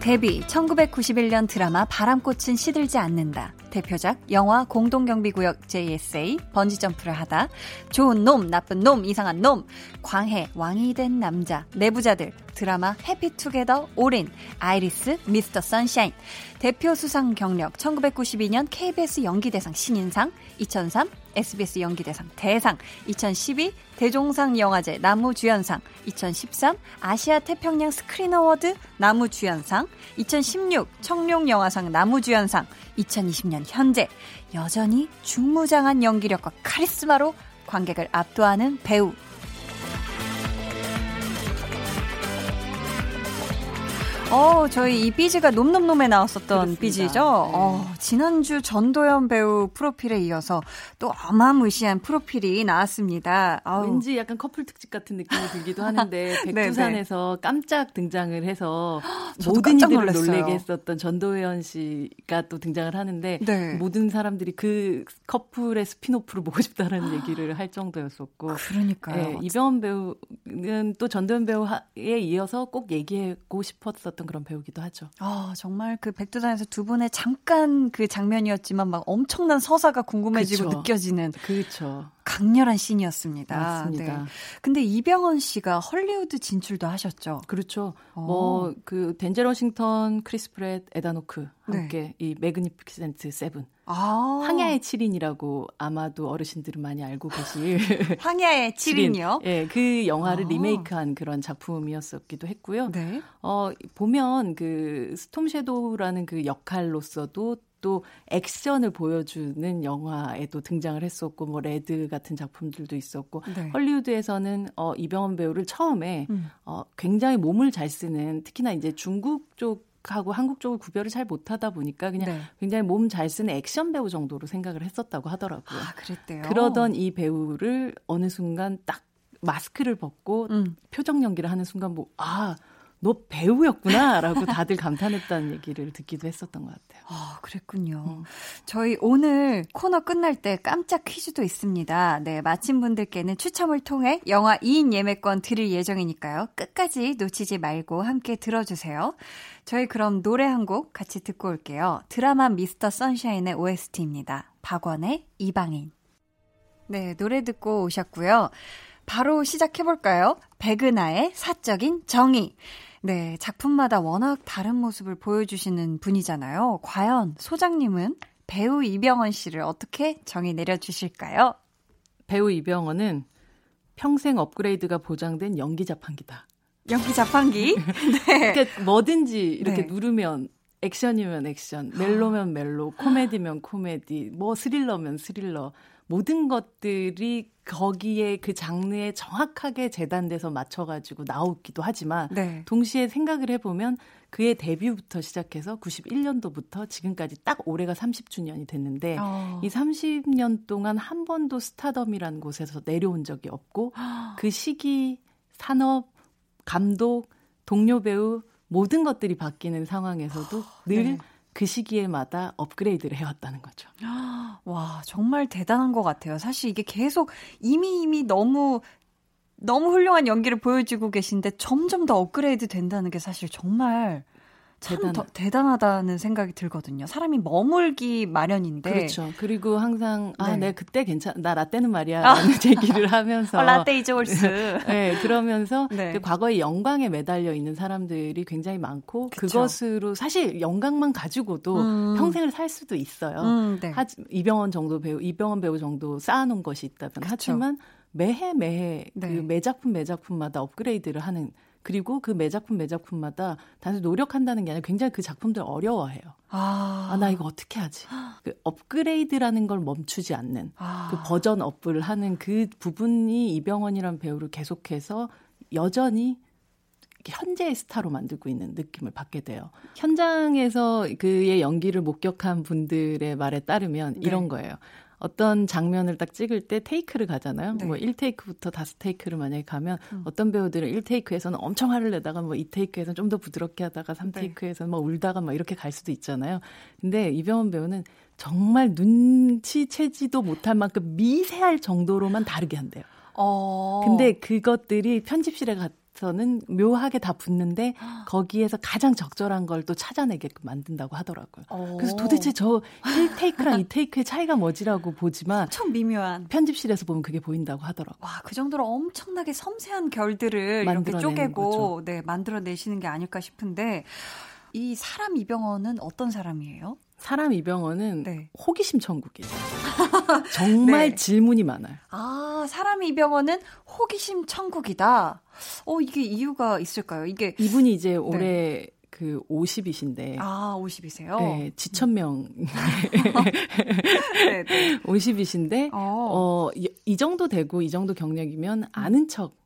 데뷔 1991년 드라마 바람꽃은 시들지 않는다. 대표작 영화 공동경비구역 JSA 번지점프를 하다 좋은 놈 나쁜 놈 이상한 놈 광해 왕이 된 남자 내부자들 드라마 해피투게더 올인 아이리스 미스터 선샤인 대표 수상 경력 1992년 KBS 연기대상 신인상 2003 SBS 연기대상 대상 2012 대종상 영화제 남우주연상 2013 아시아 태평양 스크린 어워드 남우주연상 2016 청룡영화상 남우주연상 2020년 현재 여전히 중무장한 연기력과 카리스마로 관객을 압도하는 배우 어, 저희 이 BG가 놈놈놈에 나왔었던 그렇습니다. BG죠? 네. 어, 지난주 전도연 배우 프로필에 이어서 또 어마무시한 프로필이 나왔습니다. 아우. 왠지 약간 커플 특집 같은 느낌이 들기도 하는데 백두산에서 깜짝 등장을 해서 모든 깜짝 이들을. 놀래게 했었던 전도연 씨가 또 등장을 하는데 네. 모든 사람들이 그 커플의 spin-off를 보고 싶다는 얘기를 할 정도였었고 그러니까요. 네, 이병헌 배우는 또 전도연 배우에 이어서 꼭 얘기하고 싶었었던 그런 배우기도 하죠. 아, 정말 그 백두산에서 두 분의 잠깐 그 장면이었지만 막 엄청난 서사가 궁금해지고 그쵸. 느껴지는 그렇죠. 강렬한 씬이었습니다. 맞습니다. 네. 근데 이병헌 씨가 헐리우드 진출도 하셨죠. 그렇죠. 어. 뭐그 덴젤 워싱턴, 크리스 프랫, 에단 호크 네. 함께 이 Magnificent Seven 아. 황야의 7인이라고 아마도 어르신들은 많이 알고 계실 황야의 7인이요? 예, 그 영화를 아. 리메이크한 그런 작품이었었기도 했고요. 네. 어, 보면 그 Storm Shadow라는 그 역할로서도 또 액션을 보여주는 영화에도 등장을 했었고 뭐 RED 같은 작품들도 있었고 네. 헐리우드에서는 어 이병헌 배우를 처음에 음. 어 굉장히 몸을 잘 쓰는 특히나 이제 중국 쪽 하고 한국 쪽을 구별을 잘 못하다 보니까 그냥 네. 굉장히 몸 잘 쓰는 액션 배우 정도로 생각을 했었다고 하더라고요. 아, 그랬대요. 그러던 이 배우를 어느 순간 딱 마스크를 벗고 음. 표정 연기를 하는 순간 뭐 아, 너 배우였구나라고 다들 감탄했다는 얘기를 듣기도 했었던 것 같아요. 아, 그랬군요. 음. 저희 오늘 코너 끝날 때 깜짝 퀴즈도 있습니다. 네, 마친 분들께는 추첨을 통해 영화 2인 예매권 드릴 예정이니까요. 끝까지 놓치지 말고 함께 들어주세요. 저희 그럼 노래 한 곡 같이 듣고 올게요. 드라마 미스터 선샤인의 OST입니다. 박원의 이방인. 네, 노래 듣고 오셨고요. 바로 시작해볼까요? 백은하의 사적인 정의. 네, 작품마다 워낙 다른 모습을 보여주시는 분이잖아요. 과연 소장님은 배우 이병헌 씨를 어떻게 정의 내려주실까요? 배우 이병헌은 평생 업그레이드가 보장된 연기 자판기다. 연기 자판기. 네. 그러니까 뭐든지 이렇게 네. 누르면 액션이면 액션, 멜로면 멜로, 코미디면 코미디, 뭐 스릴러면 스릴러. 모든 것들이 거기에 그 장르에 정확하게 재단돼서 맞춰가지고 나오기도 하지만 네. 동시에 생각을 해보면 그의 데뷔부터 시작해서 91년도부터 지금까지 딱 올해가 30주년이 됐는데 어. 이 30년 동안 한 번도 스타덤이라는 곳에서 내려온 적이 없고 그 시기 산업 감독 동료 배우 모든 것들이 바뀌는 상황에서도 늘 네. 그 시기에마다 업그레이드를 해왔다는 거죠. 와, 정말 대단한 것 같아요. 사실 이게 계속 이미 이미 너무 너무 훌륭한 연기를 보여주고 계신데 점점 더 업그레이드 된다는 게 사실 정말 참 대단하- 더 대단 하다는 생각이 들거든요. 사람이 머물기 마련인데. 그렇죠. 그리고 항상 아, 네. 내 그때 괜찮, 나 라떼는 말이야. 라는 얘기를 하면서 어, 라떼 이즈올스. 네, 그러면서 네. 그 과거의 영광에 매달려 있는 사람들이 굉장히 많고 그 그쵸. 것으로 사실 영광만 가지고도 음. 평생을 살 수도 있어요. 음, 네. 하지, 이병헌 정도 배우, 이병헌 배우 정도 쌓아놓은 것이 있다면 그쵸. 하지만 매해 매해 네. 그 매작품 매작품마다 업그레이드를 하는 그리고 그 매작품 매작품마다 단순히 노력한다는 게 아니라 굉장히 그 작품들 어려워해요. 아, 아, 나 이거 어떻게 하지? 그 업그레이드라는 걸 멈추지 않는 아. 그 버전 업을 하는 그 부분이 이병헌이란 배우를 계속해서 여전히 현재의 스타로 만들고 있는 느낌을 받게 돼요. 현장에서 그의 연기를 목격한 분들의 말에 따르면 네. 이런 거예요. 어떤 장면을 딱 찍을 때 테이크를 가잖아요. 네. 뭐 1테이크부터 5테이크를 만약에 가면 어떤 배우들은 1테이크에서는 엄청 화를 내다가 뭐 2테이크에서는 좀 더 부드럽게 하다가 3테이크에서는 막 울다가 막 이렇게 갈 수도 있잖아요. 근데 이병헌 배우는 정말 눈치채지도 못할 만큼 미세할 정도로만 다르게 한대요. 어. 근데 그것들이 편집실에 가서는 묘하게 다 붙는데 거기에서 가장 적절한 걸 또 찾아내게끔 만든다고 하더라고요. 어. 그래서 도대체 저 1테이크랑 2테이크의 차이가 뭐지라고 보지만 엄청 미묘한. 편집실에서 보면 그게 보인다고 하더라고요. 와, 그 정도로 엄청나게 섬세한 결들을 이렇게 쪼개고 거죠. 네, 만들어 내시는 게 아닐까 싶은데 이 사람 이병헌은 어떤 사람이에요? 사람 이병헌은 네. 호기심 천국이에요. 정말 네. 질문이 많아요. 아, 사람 이병헌은 호기심 천국이다. 어, 이게 이유가 있을까요? 이게 이분이 이제 올해 그 50이신데 네. 아, 50이세요? 네, 지천명 네, 네. 50이신데 어. 어, 이, 이 정도 되고 이 정도 경력이면 아는 척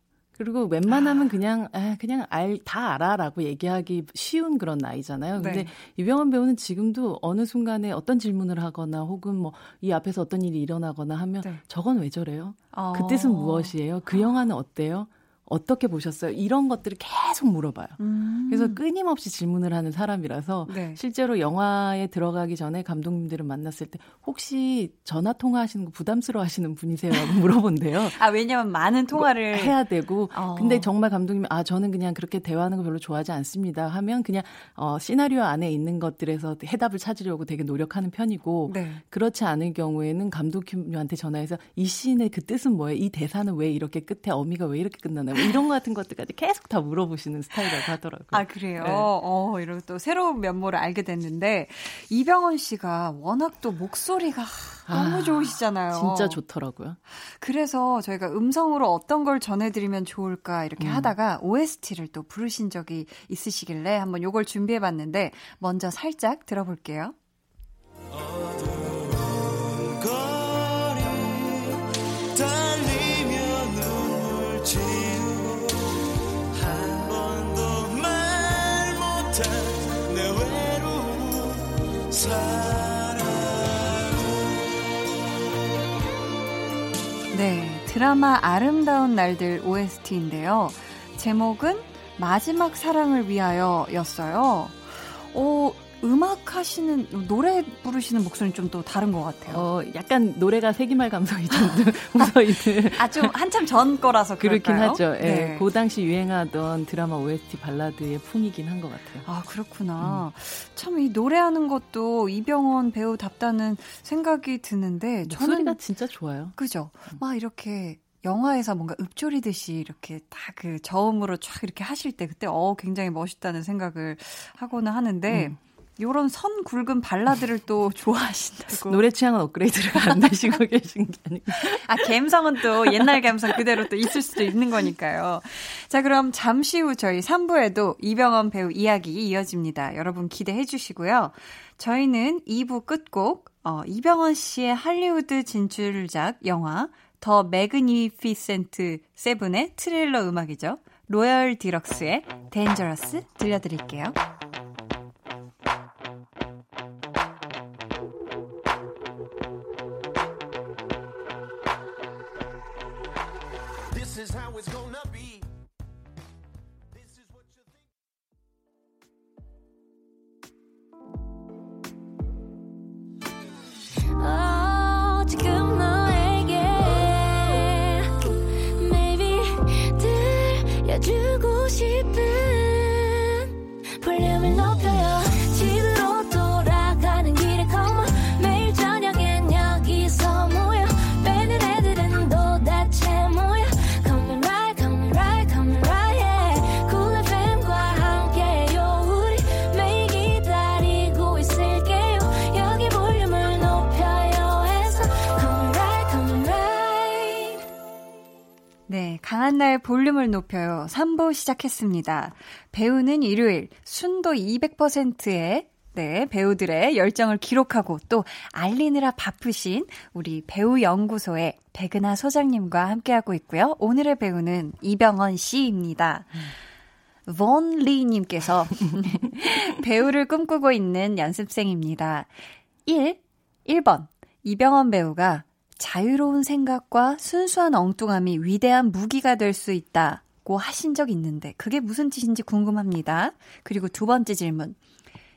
그리고 웬만하면 그냥 아, 그냥 알 다 알아라고 얘기하기 쉬운 그런 나이잖아요. 근데 네. 이병헌 배우는 지금도 어느 순간에 어떤 질문을 하거나 혹은 뭐 이 앞에서 어떤 일이 일어나거나 하면 네. 저건 왜 저래요? 어. 그 뜻은 무엇이에요? 그 영화는 어때요? 어떻게 보셨어요? 이런 것들을 계속 물어봐요. 음. 그래서 끊임없이 질문을 하는 사람이라서 네. 실제로 영화에 들어가기 전에 감독님들을 만났을 때 혹시 전화 통화하시는 거 부담스러워 하시는 분이세요? 라고 물어본대요. 아, 왜냐면 많은 통화를 해야 되고 어. 근데 정말 감독님이 아 저는 그냥 그렇게 대화하는 거 별로 좋아하지 않습니다 하면 그냥 어 시나리오 안에 있는 것들에서 해답을 찾으려고 되게 노력하는 편이고 네. 그렇지 않을 경우에는 감독님한테 전화해서 이 씬의 그 뜻은 뭐예요? 이 대사는 왜 이렇게 끝에 어미가 왜 이렇게 끝나나요? 뭐 이런 거 같은 것들까지 계속 다 물어보시는 스타일이라고 하더라고요. 아, 그래요? 네. 어, 이러고 또 새로운 면모를 알게 됐는데, 이병헌 씨가 워낙 또 목소리가 너무 아, 좋으시잖아요. 진짜 좋더라고요. 그래서 저희가 음성으로 어떤 걸 전해드리면 좋을까 이렇게 음. 하다가 OST를 또 부르신 적이 있으시길래 한번 요걸 준비해봤는데, 먼저 살짝 들어볼게요. 거 드라마 아름다운 날들 OST인데요. 제목은 마지막 사랑을 위하여 였어요. 어, 음악 하시는, 노래 부르시는 목소리는 좀 또 다른 것 같아요. 어 약간 노래가 세기말 감성이 좀 묻어 있는 아, 좀 한참 전 거라서 그렇긴? 하죠. 예. 네. 그 당시 유행하던 드라마 OST 발라드의 풍이긴 한 것 같아요. 아, 그렇구나. 음. 참, 이 노래하는 것도 이병헌 배우답다는 생각이 드는데, 저는. 목소리가 진짜 좋아요. 그죠? 막 이렇게 영화에서 뭔가 읍조리듯이 이렇게 딱 그 저음으로 쫙 이렇게 하실 때 그때 어 굉장히 멋있다는 생각을 하고는 하는데 음. 요런 선 굵은 발라드를 또 좋아하신다고. 노래 취향은 업그레이드를 안 되시고 계신 게 아니고. 아, 감성은 또 옛날 감성 그대로 또 있을 수도 있는 거니까요. 자, 그럼 잠시 후 저희 3부에도 이병헌 배우 이야기 이어집니다. 여러분 기대해 주시고요. 저희는 2부 끝곡, 어, 이병헌 씨의 할리우드 진출작 영화 The Magnificent Seven의 트레일러 음악이죠. Royal Deluxe의 Dangerous 들려드릴게요. This is how it's gonna 볼륨을 높여요. 3부 시작했습니다. 배우는 일요일 순도 200%의 네, 배우들의 열정을 기록하고 또 알리느라 바쁘신 우리 배우 연구소의 백은하 소장님과 함께하고 있고요. 오늘의 배우는 이병헌 씨입니다. 본 리님께서 배우를 꿈꾸고 있는 연습생입니다. 1. 1번. 이병헌 배우가 자유로운 생각과 순수한 엉뚱함이 위대한 무기가 될 수 있다고 하신 적 있는데 그게 무슨 뜻인지 궁금합니다. 그리고 두 번째 질문.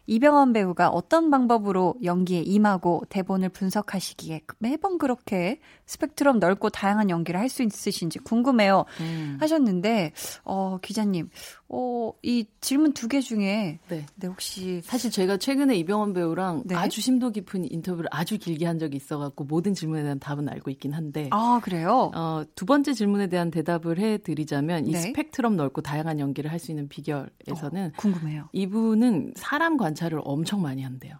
이병헌 배우가 어떤 방법으로 연기에 임하고 대본을 분석하시기에 매번 그렇게 스펙트럼 넓고 다양한 연기를 할 수 있으신지 궁금해요. 음. 하셨는데, 어, 기자님, 어, 이 질문 두 개 중에, 네. 네, 혹시, 사실 제가 최근에 이병헌 배우랑 네. 아주 심도 깊은 인터뷰를 아주 길게 한 적이 있어 갖고 모든 질문에 대한 답은 알고 있긴 한데 아, 그래요? 어, 두 번째 질문에 대한 대답을 해 드리자면 이 네. 스펙트럼 넓고 다양한 연기를 할 수 있는 비결에서는 궁금해요. 이분은 사람 관찰을 엄청 많이 한대요.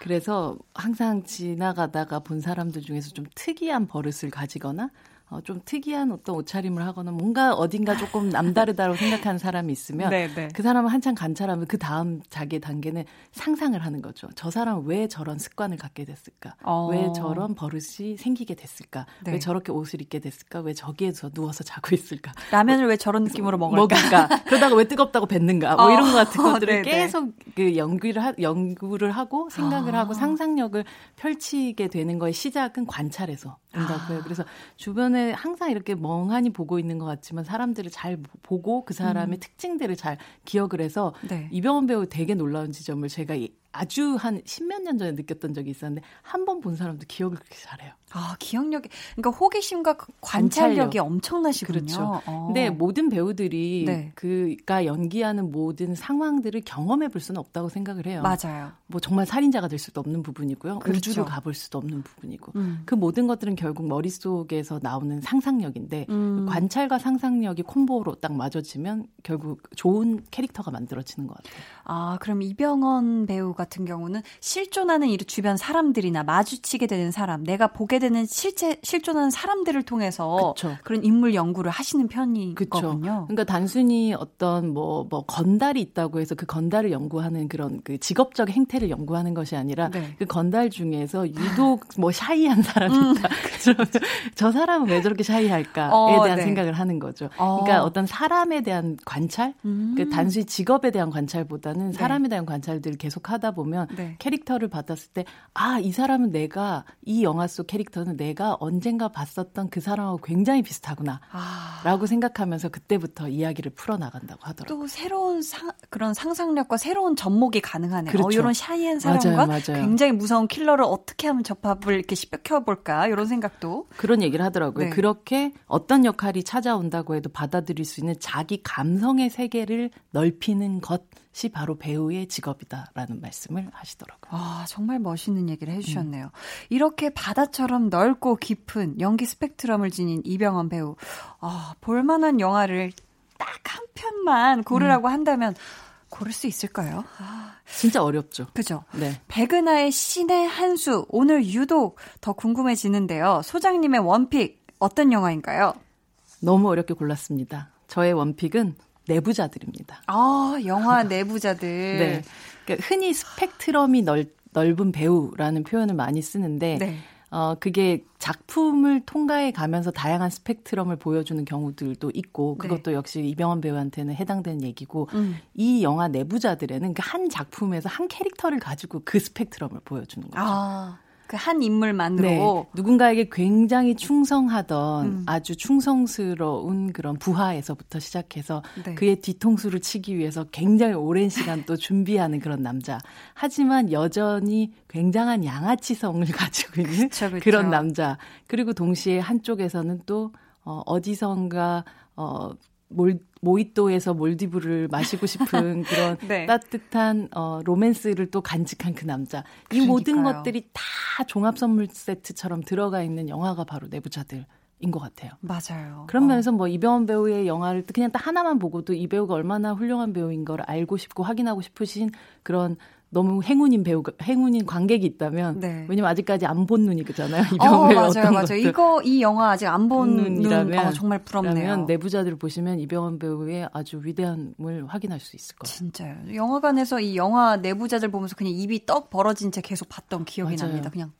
그래서 항상 지나가다가 본 사람들 중에서 좀 특이한 버릇을 가지거나 어, 좀 특이한 어떤 옷차림을 하거나 뭔가 어딘가 조금 남다르다고 생각하는 사람이 있으면 네, 네. 그 사람을 한참 관찰하면 그 다음 자기의 단계는 상상을 하는 거죠. 저 사람은 왜 저런 습관을 갖게 됐을까? 어. 왜 저런 버릇이 생기게 됐을까? 네. 왜 저렇게 옷을 입게 됐을까? 왜 저기에서 누워서 자고 있을까? 라면을 왜 저런 느낌으로 먹을까? 먹을까? 그러다가 왜 뜨겁다고 뱉는가? 뭐 어. 이런 것 같은 것들을 네네. 계속 그 연구를 하, 연구를 하고 생각을 아. 하고 상상력을 펼치게 되는 거의 시작은 관찰에서 온다고 아. 해요. 그래서 주변에 항상 이렇게 멍하니 보고 있는 것 같지만 사람들을 잘 보고 그 사람의 특징들을 잘 기억을 해서 음. 네. 이병헌 배우 되게 놀라운 지점을 제가 이- 아주 한 십몇 년 전에 느꼈던 적이 있었는데 한 번 본 사람도 기억을 그렇게 잘해요. 아, 기억력이, 그러니까 호기심과 그 관찰력이 관찰력. 엄청나시군요. 그렇죠. 어. 근데 모든 배우들이 네. 그가 연기하는 모든 상황들을 경험해 볼 수는 없다고 생각을 해요. 맞아요. 뭐 정말 살인자가 될 수도 없는 부분이고요. 그렇죠. 우주를 가볼 수도 없는 부분이고. 음. 그 모든 것들은 결국 머릿속에서 나오는 상상력인데 음. 관찰과 상상력이 콤보로 딱 맞아지면 결국 좋은 캐릭터가 만들어지는 것 같아요. 아, 그럼 이병헌 배우 같은 경우는 실존하는 이 주변 사람들이나 마주치게 되는 사람, 내가 보게 되는 실제 실존하는 사람들을 통해서 그쵸. 그런 인물 연구를 하시는. 거군요. 그러니까 단순히 어떤 뭐, 뭐, 건달이 있다고 해서 그 건달을 연구하는 그런 그 직업적 행태를 연구하는 것이 아니라 네. 그 건달 중에서 유독 뭐 샤이한 사람이 있다. 그러면 저 사람은 왜 저렇게 샤이할까에 음. 어, 대한 네. 생각을 하는 거죠. 어. 그러니까 어떤 사람에 대한 관찰, 음. 그 단순히 직업에 대한 관찰보다는 네. 사람에 대한 관찰들을 계속 하다 보면 네. 캐릭터를 받았을 때, 아, 이 사람은 내가, 이 영화 속 캐릭터는 내가 언젠가 봤었던 그 사람하고 굉장히 비슷하구나. 아. 라고 생각하면서 그때부터 이야기를 풀어 나간다고 하더라고요. 또 새로운 상, 그런 상상력과 새로운 접목이 가능하네요. 그렇죠. 어, 이런 샤이한 맞아요, 사람과 맞아요. 굉장히 무서운 킬러를 어떻게 하면 접합을 이렇게 씹혀볼까 이런 생각도 그런 얘기를 하더라고요. 네. 그렇게 어떤 역할이 찾아온다고 해도 받아들일 수 있는 자기 감성의 세계를 넓히는 것이 바로 배우의 직업이다라는 말씀을 하시더라고요. 아, 정말 멋있는 얘기를 해주셨네요. 음. 이렇게 바다처럼 넓고 깊은 연기 스펙트럼을 지닌 이병헌 배우. 아, 볼만한 영화를 딱 한 편만 고르라고 음. 한다면 고를 수 있을까요? 아, 진짜 어렵죠. 그죠? 네. 백은하의 신의 한 수. 오늘 유독 더 궁금해지는데요. 소장님의 원픽 어떤 영화인가요? 너무 어렵게 골랐습니다. 저의 원픽은 내부자들입니다. 아, 영화 내부자들. 네. 그러니까 흔히 스펙트럼이 넓, 넓은 배우라는 표현을 많이 쓰는데 네. 어, 그게 작품을 통과해 가면서 다양한 스펙트럼을 보여주는 경우들도 있고, 네. 그것도 역시 이병헌 배우한테는 해당되는 얘기고, 음. 이 영화 내부자들에는 그 한 작품에서 한 캐릭터를 가지고 그 스펙트럼을 보여주는 거죠. 아, 그 한 인물만으로. 네, 누군가에게 굉장히 충성하던 음. 아주 충성스러운 그런 부하에서부터 시작해서 네. 그의 뒤통수를 치기 위해서 굉장히 오랜 시간 또 준비하는 그런 남자. 하지만 여전히 굉장한 양아치성을 가지고 있는 그쵸, 그쵸. 그런 남자. 그리고 동시에 한쪽에서는 또 어, 어디선가 어, 몰, 모히또에서 몰디브를 마시고 싶은 그런 네. 따뜻한 어, 로맨스를 또 간직한 그 남자. 이 모든 그러니까요. 것들이 다 종합 선물 세트처럼 들어가 있는 영화가 바로 내부자들 인 것 같아요. 맞아요. 그런 면에서 뭐 이병헌 배우의 영화를 그냥 딱 하나만 보고도 이 배우가 얼마나 훌륭한 배우인 걸 알고 싶고 확인하고 싶으신 그런 너무 행운인 배우, 행운인 관객이 있다면, 네. 왜냐면 아직까지 안 본 눈이 그잖아요. 어, 이병헌 배우 맞아요, 어떤 맞아요. 이거, 이 영화 아직 안 본 눈, 눈이라면 어, 정말 부럽네요. 내부자들을 보시면 이병헌 배우의 아주 위대함을 확인할 수 있을 거예요. 진짜요. 영화관에서 이 영화 내부자들 보면서 그냥 입이 떡 벌어진 채 계속 봤던 기억이 맞아요. 납니다. 그냥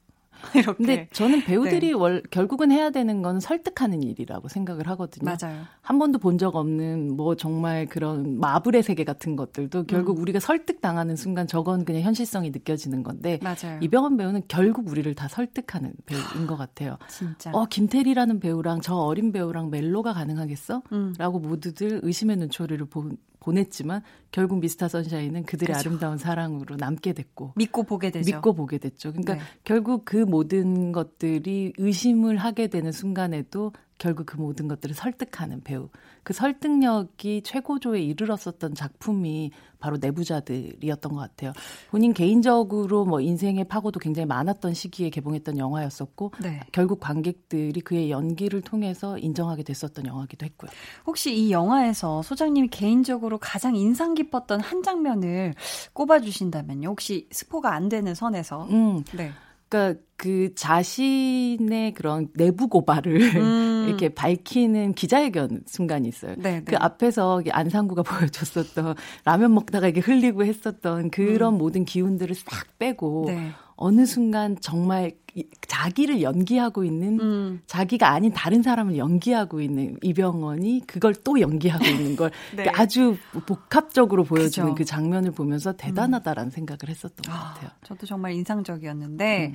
이렇게. 근데 저는 배우들이 네. 월, 결국은 해야 되는 건 설득하는 일이라고 생각을 하거든요. 맞아요. 한 번도 본 적 없는 뭐 정말 그런 마블의 세계 같은 것들도 결국 음. 우리가 설득당하는 순간 저건 그냥 현실성이 느껴지는 건데 맞아요. 이병헌 배우는 결국 우리를 다 설득하는 배우인 것 같아요. 진짜. 어 김태리라는 배우랑 저 어린 배우랑 멜로가 가능하겠어? 음. 라고 모두들 의심의 눈초리를 보, 보냈지만 결국 미스터 선샤인은 그들의 그죠. 아름다운 사랑으로 남게 됐고 믿고 보게 되죠. 믿고 보게 됐죠. 그러니까 네. 결국 그 모든 것들이 의심을 하게 되는 순간에도 결국 그 모든 것들을 설득하는 배우. 그 설득력이 최고조에 이르렀었던 작품이 바로 내부자들이었던 것 같아요. 본인 개인적으로 뭐 인생의 파고도 굉장히 많았던 시기에 개봉했던 영화였었고 네. 결국 관객들이 그의 연기를 통해서 인정하게 됐었던 영화기도 했고요. 혹시 이 영화에서 소장님이 개인적으로 가장 인상 깊었던 한 장면을 꼽아주신다면요. 혹시 스포가 안 되는 선에서. 음, 네. 그러니까 그 자신의 그런 내부 고발을 음. 이렇게 밝히는 기자회견 순간이 있어요. 네, 그 네. 앞에서 안상구가 보여줬었던 라면 먹다가 이게 흘리고 했었던 그런 모든 기운들을 싹 빼고 음. 네. 어느 순간 정말 이- 자기를 연기하고 있는 음. 자기가 아닌 다른 사람을 연기하고 있는 이병헌이 그걸 또 연기하고 있는 걸 네. 그러니까 아주 복합적으로 보여주는 그죠. 그 장면을 보면서 대단하다라는 생각을 했었던 것 아, 같아요. 저도 정말 인상적이었는데 음.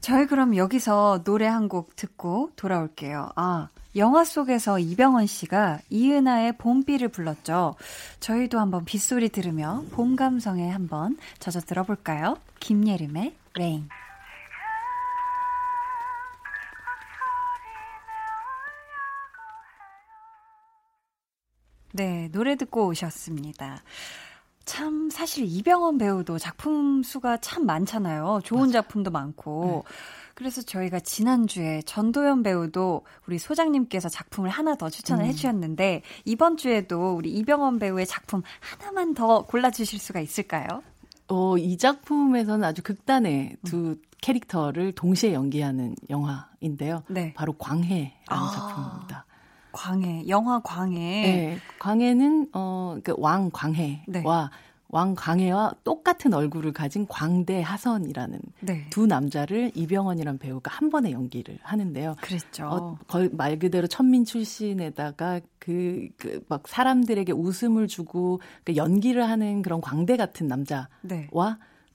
저희 그럼 여기서 노래 한 곡 듣고 돌아올게요. 아, 영화 속에서 이병헌 씨가 이은하의 봄비를 불렀죠. 저희도 한번 빗소리 들으며 봄 감성에 한번 젖어 들어볼까요? 김예림의 Rain. 네, 노래 듣고 오셨습니다. 참 사실 이병헌 배우도 작품 수가 참 많잖아요. 좋은 작품도 많고. 그래서 저희가 지난주에 전도연 배우도 우리 소장님께서 작품을 하나 더 추천을 해주셨는데 이번 주에도 우리 이병헌 배우의 작품 하나만 더 골라주실 수가 있을까요? 어, 이 작품에서는 아주 극단의 음. 두 캐릭터를 동시에 연기하는 영화인데요. 네. 바로 광해라는 아. 작품입니다. 광해, 영화 광해. 네. 광해는 어, 그왕 광해와 네. 왕 광해와 똑같은 얼굴을 가진 광대 하선이라는 네. 두 남자를 이병헌이란 배우가 한 번에 연기를 하는데요. 그랬죠. 어, 거의 말 그대로 천민 출신에다가 그, 그, 막 사람들에게 웃음을 주고 그 연기를 하는 그런 광대 같은 남자와 네.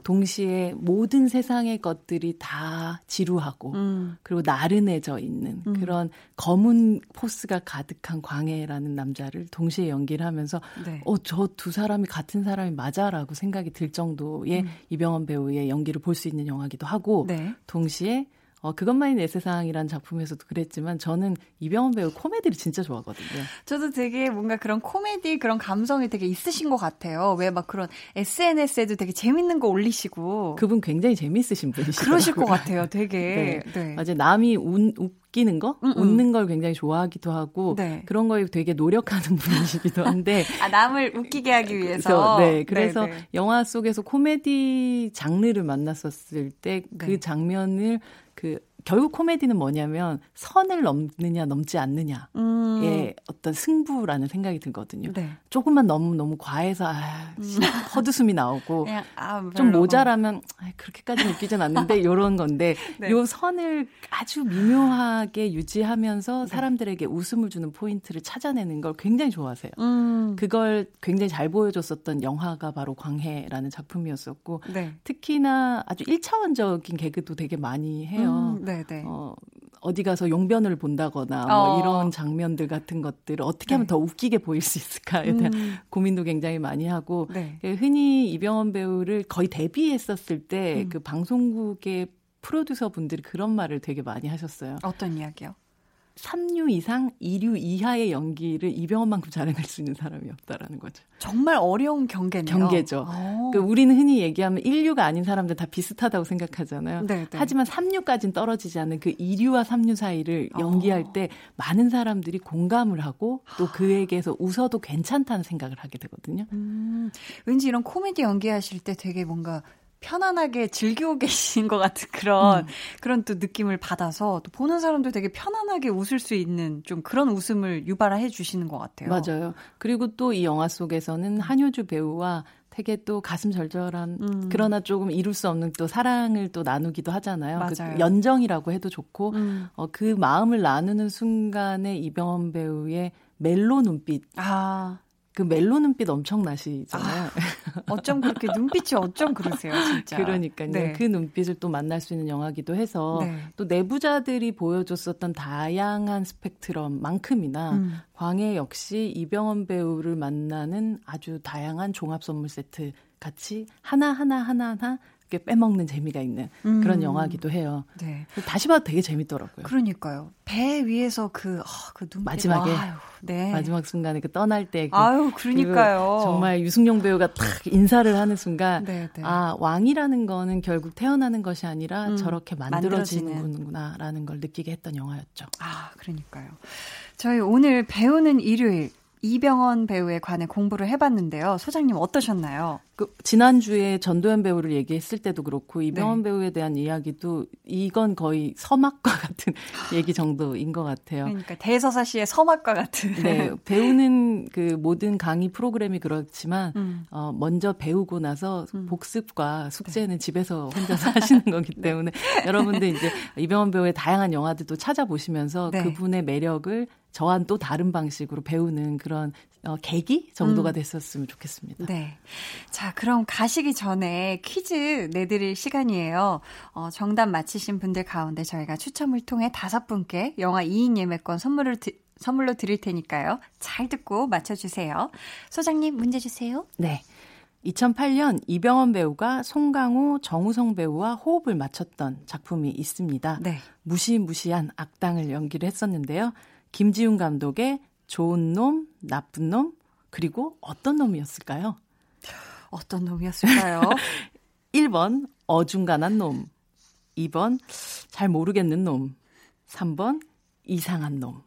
동시에 모든 세상의 것들이 다 지루하고 음. 그리고 나른해져 있는 음. 그런 검은 포스가 가득한 광해라는 남자를 동시에 연기를 하면서 네. 어, 저 두 사람이 같은 사람이 맞아라고 생각이 들 정도의 음. 이병헌 배우의 연기를 볼 수 있는 영화기도 하고 네. 동시에 어, 그것만이 내 세상이라는 작품에서도 그랬지만 저는 이병헌 배우 코미디를 진짜 좋아하거든요. 저도 되게 뭔가 그런 코미디 그런 감성이 되게 있으신 것 같아요. 왜 막 그런 SNS에도 되게 재밌는 거 올리시고 그분 굉장히 재미있으신 분이시더라고요. 그러실 것 같아요. 되게. 네. 맞아요. 남이 운, 웃 기는 거, 음, 음. 웃는 걸 굉장히 좋아하기도 하고 네. 그런 거에 되게 노력하는 분이시기도 한데 아, 남을 웃기게 하기 위해서. 그래서, 네, 그래서 네, 네. 영화 속에서 코미디 장르를 만났었을 때그 네. 장면을 그 결국 코미디는 뭐냐면 선을 넘느냐 넘지 않느냐의 음. 어떤 승부라는 생각이 들거든요. 네. 조금만 너무 너무 과해서 아, 헛웃음이 나오고 그냥 아, 좀 별로. 모자라면 아, 그렇게까지 웃기진 않는데 이런 건데 네. 요 선을 아주 미묘하게 유지하면서 사람들에게 웃음을 주는 포인트를 찾아내는 걸 굉장히 좋아하세요. 음. 그걸 굉장히 잘 보여줬었던 영화가 바로 광해라는 작품이었었고 네. 특히나 아주 1차원적인 개그도 되게 많이 해요. 음, 네, 네. 어, 어디 가서 용변을 본다거나 뭐 어. 이런 장면들 같은 것들을 어떻게 하면 네. 더 웃기게 보일 수 있을까에 대한 음. 고민도 굉장히 많이 하고 네. 그 흔히 이병헌 배우를 거의 데뷔했었을 때 음. 그 방송국의 프로듀서 분들이 그런 말을 되게 많이 하셨어요. 어떤 이야기요? 3류 이상, 2류 이하의 연기를 이병헌만큼 잘해낼 수 있는 사람이 없다라는 거죠. 정말 어려운 경계네요. 경계죠. 어. 그 우리는 흔히 얘기하면 1류가 아닌 사람들 다 비슷하다고 생각하잖아요. 네, 네. 하지만 3류까지는 떨어지지 않는 그 2류와 3류 사이를 어. 연기할 때 많은 사람들이 공감을 하고 또 그에게서 웃어도 괜찮다는 생각을 하게 되거든요. 음, 왠지 이런 코미디 연기하실 때 되게 뭔가 편안하게 즐기고 계신 것 같은 그런 음. 그런 또 느낌을 받아서 또 보는 사람도 되게 편안하게 웃을 수 있는 좀 그런 웃음을 유발해 주시는 것 같아요. 맞아요. 그리고 또 이 영화 속에서는 한효주 배우와 되게 또 가슴 절절한 음. 그러나 조금 이룰 수 없는 또 사랑을 또 나누기도 하잖아요. 맞아요. 그 연정이라고 해도 좋고 음. 어, 그 마음을 나누는 순간에 이병헌 배우의 멜로 눈빛 아, 그 멜로 눈빛 엄청 나시잖아요. 어쩜 그렇게 눈빛이 어쩜 그러세요, 진짜. 그러니까요. 네. 그 눈빛을 또 만날 수 있는 영화기도 해서 네. 또 내부자들이 보여줬었던 다양한 스펙트럼만큼이나 음. 광해 역시 이병헌 배우를 만나는 아주 다양한 종합 선물 세트 같이 하나 하나 하나 하나 빼먹는 재미가 있는 음. 그런 영화기도 해요. 네. 다시 봐도 되게 재밌더라고요. 그러니까요. 배 위에서 그, 어, 그 눈빛. 마지막에. 아유, 네. 마지막 순간에 그 떠날 때 그, 아유, 그러니까요. 그 정말 유승용 배우가 탁 인사를 하는 순간 네, 네. 아 왕이라는 거는 결국 태어나는 것이 아니라 음, 저렇게 만들어지는구나라는 걸 느끼게 했던 영화였죠. 아, 그러니까요. 저희 오늘 배우는 일요일 이병헌 배우에 관해 공부를 해봤는데요. 소장님 어떠셨나요? 그 지난주에 전도연 배우를 얘기했을 때도 그렇고 이병헌 네. 배우에 대한 이야기도 이건 거의 서막과 같은 얘기 정도인 것 같아요. 그러니까 대서사시의 서막과 같은. 네, 배우는 그 모든 강의 프로그램이 그렇지만 음. 어 먼저 배우고 나서 음. 복습과 숙제는 집에서 혼자서 하시는 거기 때문에 여러분들 이제 이병헌 배우의 다양한 영화들도 찾아보시면서 네. 그분의 매력을 저와는 또 다른 방식으로 배우는 그런 어, 계기 정도가 음. 됐었으면 좋겠습니다. 네. 자, 그럼 가시기 전에 퀴즈 내드릴 시간이에요. 어, 정답 맞히신 분들 가운데 저희가 추첨을 통해 다섯 분께 영화 2인 예매권 선물을 드, 선물로 드릴 테니까요. 잘 듣고 맞춰주세요. 소장님, 문제 주세요. 네. 2008년 이병헌 배우가 송강호, 정우성 배우와 호흡을 맞췄던 작품이 있습니다. 네. 무시무시한 악당을 연기를 했었는데요. 김지훈 감독의 좋은 놈, 나쁜 놈, 그리고 어떤 놈이었을까요? 어떤 놈이었을까요? 1번 어중간한 놈, 2번 잘 모르겠는 놈, 3번 이상한 놈.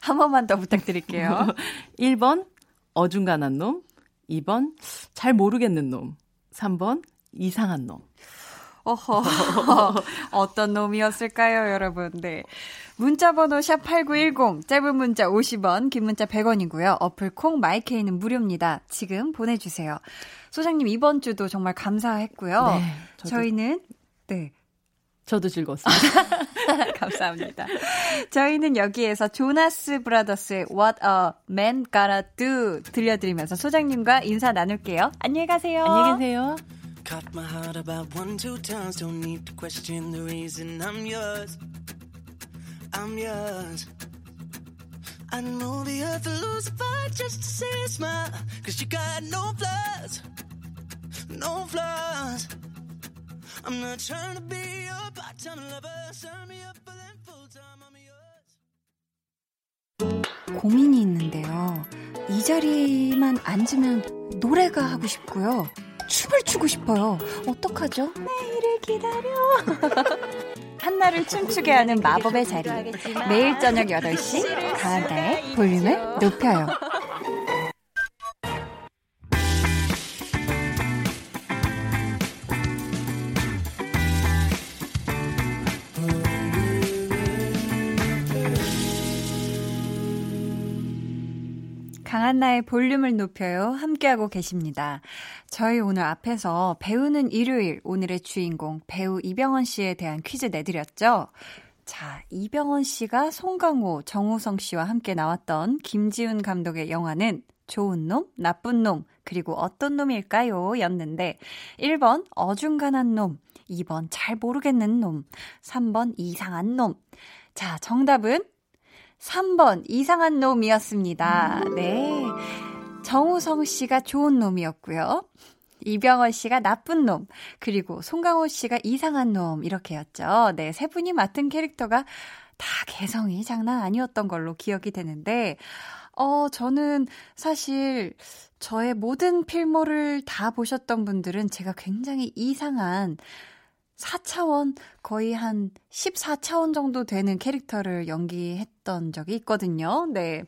한 번만 더 부탁드릴게요. 1번 어중간한 놈, 2번 잘 모르겠는 놈, 3번 이상한 놈. 어허. 어떤 놈이었을까요, 여러분? 네. 문자번호 샵8910, 짧은 문자 50원, 긴 문자 100원이고요. 어플 콩 마이케이는 무료입니다. 지금 보내주세요. 소장님, 이번 주도 정말 감사했고요. 네, 저도- 저희는, 네. 저도 즐거웠습니다. 감사합니다. 저희는 여기에서 조나스 브라더스의 What a Man Gotta Do 들려드리면서 소장님과 인사 나눌게요. 안녕히 가세요. 안녕히 계세요. Caught my heart about one, two times. Don't need to question the reason I'm yours. I'm yours. I'd move the earth to lose a fight just to see a smile. Cause you got no flaws. No flaws. I'm not trying to be your part-time lover. Sign me up for them full-time. I'm yours. 고민이 있는데요. 이 자리만 앉으면 노래가 하고 싶고요. 춤을 추고 싶어요. 어떡하죠? 내일을 기다려. 한나를 춤추게 하는 마법의 자리. 매일 저녁 8시 가은다의 볼륨을 높여요. 강한나의 볼륨을 높여요. 함께하고 계십니다. 저희 오늘 앞에서 배우는 일요일 오늘의 주인공 배우 이병헌 씨에 대한 퀴즈 내드렸죠. 자, 이병헌 씨가 송강호, 정우성 씨와 함께 나왔던 김지훈 감독의 영화는 좋은 놈, 나쁜 놈, 그리고 어떤 놈일까요? 였는데 1번 어중간한 놈, 2번 잘 모르겠는 놈, 3번 이상한 놈. 자, 정답은 3번 이상한 놈이었습니다. 네. 정우성 씨가 좋은 놈이었고요. 이병헌 씨가 나쁜 놈, 그리고 송강호 씨가 이상한 놈, 이렇게였죠. 네, 세 분이 맡은 캐릭터가 다 개성이 장난 아니었던 걸로 기억이 되는데, 어, 저는 사실 저의 모든 필모를 다 보셨던 분들은 제가 굉장히 이상한 4차원, 거의 한 14차원 정도 되는 캐릭터를 연기했던 적이 있거든요. 네.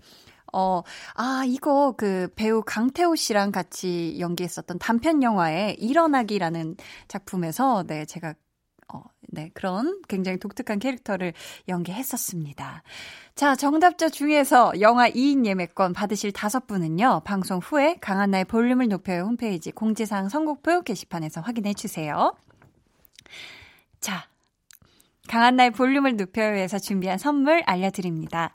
어, 아, 이거 그 배우 강태호 씨랑 같이 연기했었던 단편 영화의 일어나기라는 작품에서 네, 제가 어, 네, 그런 굉장히 독특한 캐릭터를 연기했었습니다. 자, 정답자 중에서 영화 2인 예매권 받으실 다섯 분은요, 방송 후에 강한나의 볼륨을 높여요 홈페이지 공지사항 선곡표 게시판에서 확인해 주세요. 자, 강한나의 볼륨을 높여요에서 준비한 선물 알려드립니다.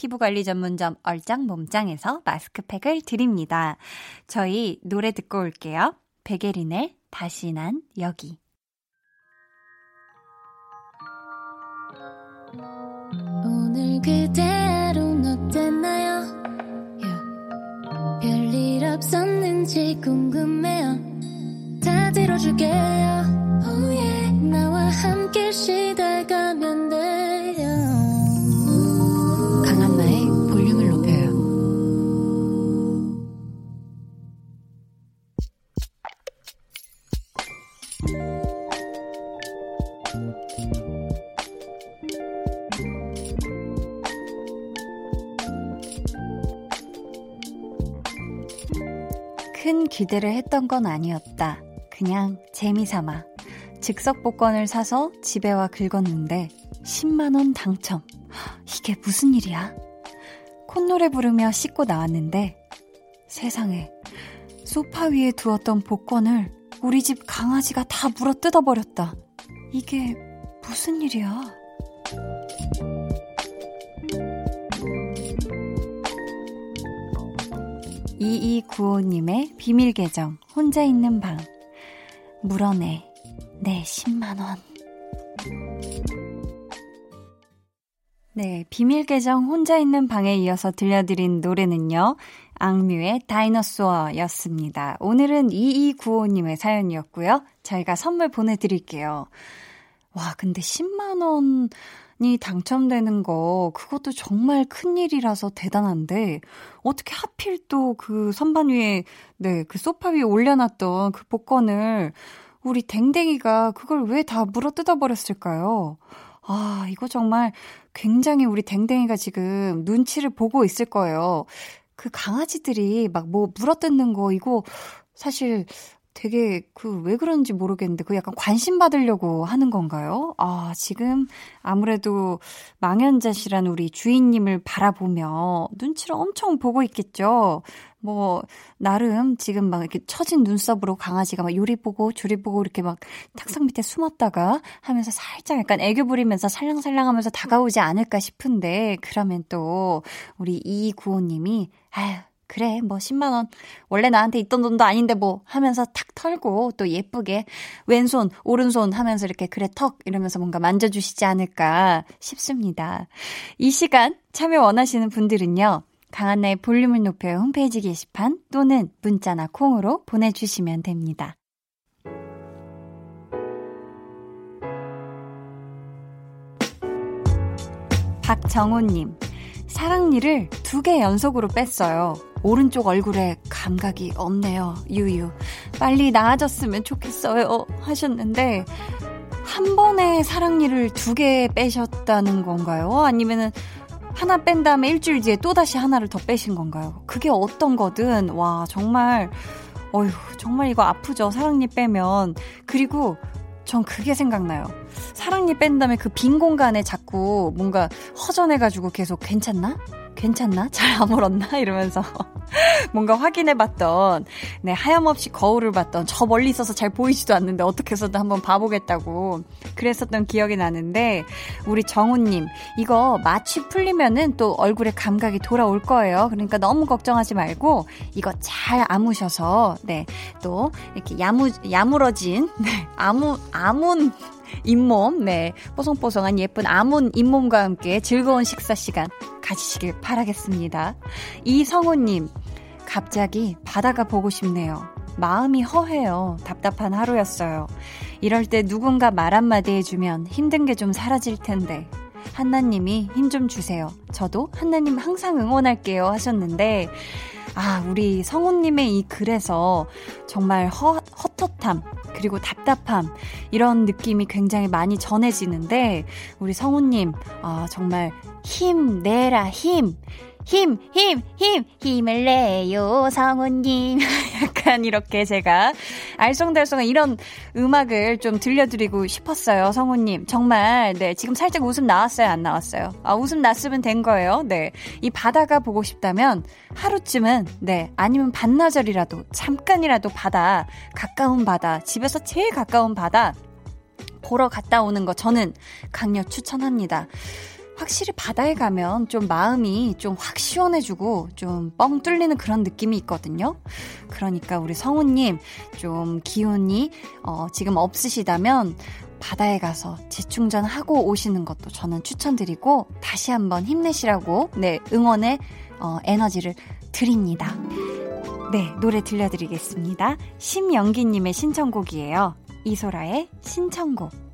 피부관리 전문점 얼짱 몸짱에서 마스크팩을 드립니다. 저희 노래 듣고 올게요. 베게린의 다시 난 여기. 오늘 그대로는 어땠나요? Yeah. 별일 없었는지 궁금해요. 들어줄게요 oh yeah. 나와 함께 시달가면 돼 기대를 했던 건 아니었다. 그냥 재미삼아. 즉석 복권을 사서 집에 와 긁었는데 10만원 당첨. 이게 무슨 일이야? 콧노래 부르며 씻고 나왔는데 세상에 소파 위에 두었던 복권을 우리 집 강아지가 다 물어 뜯어버렸다. 이게 무슨 일이야? 2295님의 비밀 계정, 혼자 있는 방. 물어내, 내 10만 원. 네, 비밀 계정 혼자 있는 방에 이어서 들려드린 노래는요, 악뮤의 다이너소어 였습니다. 오늘은 2295님의 사연이었고요. 저희가 선물 보내 드릴게요. 와, 근데 10만 원 이 당첨되는 거, 그것도 정말 큰 일이라서 대단한데, 어떻게 하필 또 그 선반 위에, 네, 그 소파 위에 올려놨던 그 복권을 우리 댕댕이가 그걸 왜 다 물어 뜯어버렸을까요? 아, 이거 정말 굉장히 우리 댕댕이가 지금 눈치를 보고 있을 거예요. 그 강아지들이 막 뭐 물어뜯는 거, 이거 사실 되게 그 왜 그런지 모르겠는데 그 약간 관심 받으려고 하는 건가요? 아, 지금 아무래도 망연자실한 우리 주인님을 바라보며 눈치를 엄청 보고 있겠죠. 뭐 나름 지금 막 이렇게 처진 눈썹으로 강아지가 막 요리 보고 조리 보고 이렇게 막 탁상 밑에 숨었다가 하면서 살짝 약간 애교 부리면서 살랑살랑하면서 다가오지 않을까 싶은데 그러면 또 우리 이구호님이 아유 그래, 뭐 10만원. 원래 나한테 있던 돈도 아닌데 뭐 하면서 탁 털고 또 예쁘게 왼손, 오른손 하면서 이렇게 그래 턱 이러면서 뭔가 만져주시지 않을까 싶습니다. 이 시간 참여 원하시는 분들은요. 강한나의 볼륨을 높여 홈페이지 게시판 또는 문자나 콩으로 보내주시면 됩니다. 박정호님, 사랑니를 두 개 연속으로 뺐어요. 오른쪽 얼굴에 감각이 없네요. 유유. 빨리 나아졌으면 좋겠어요. 하셨는데, 한 번에 사랑니를 두 개 빼셨다는 건가요? 아니면은, 하나 뺀 다음에 일주일 뒤에 또다시 하나를 더 빼신 건가요? 그게 어떤 거든, 와, 정말, 어휴, 정말 이거 아프죠. 사랑니 빼면. 그리고, 전 그게 생각나요. 사랑니 뺀 다음에 그 빈 공간에 자꾸 뭔가 허전해가지고 계속 괜찮나? 괜찮나? 잘 아물었나? 이러면서 뭔가 확인해 봤던, 네, 하염없이 거울을 봤던, 저 멀리 있어서 잘 보이지도 않는데 어떻게 해서든 한번 봐보겠다고 그랬었던 기억이 나는데, 우리 정우님, 이거 마취 풀리면은 또 얼굴에 감각이 돌아올 거예요. 그러니까 너무 걱정하지 말고, 이거 잘 아무셔서, 네, 또 이렇게 야무, 야무러진, 네, 아무, 아문, 잇몸, 네, 뽀송뽀송한 예쁜 아문 잇몸과 함께 즐거운 식사 시간 가지시길 바라겠습니다. 이성우님, 갑자기 바다가 보고 싶네요. 마음이 허해요. 답답한 하루였어요. 이럴 때 누군가 말 한마디 해주면 힘든 게 좀 사라질 텐데. 한나님이 힘 좀 주세요. 저도 한나님 항상 응원할게요 하셨는데, 아, 우리 성우님의 이 글에서 정말 허, 헛헛함, 그리고 답답함, 이런 느낌이 굉장히 많이 전해지는데, 우리 성우님, 아, 정말 힘 내라, 힘! 힘, 힘, 힘, 힘을 내요, 성우님. 약간 이렇게 제가 알쏭달쏭한 이런 음악을 좀 들려드리고 싶었어요, 성우님. 정말, 네, 지금 살짝 웃음 나왔어요, 안 나왔어요? 아, 웃음 났으면 된 거예요, 네. 이 바다가 보고 싶다면 하루쯤은, 네, 아니면 반나절이라도, 잠깐이라도 바다, 가까운 바다, 집에서 제일 가까운 바다, 보러 갔다 오는 거 저는 강력 추천합니다. 확실히 바다에 가면 좀 마음이 좀 확 시원해지고 좀 뻥 뚫리는 그런 느낌이 있거든요. 그러니까 우리 성우님 좀 기운이 어, 지금 없으시다면 바다에 가서 재충전하고 오시는 것도 저는 추천드리고 다시 한번 힘내시라고 네 응원의 어, 에너지를 드립니다. 네, 노래 들려드리겠습니다. 심영기님의 신청곡이에요. 이소라의 신청곡.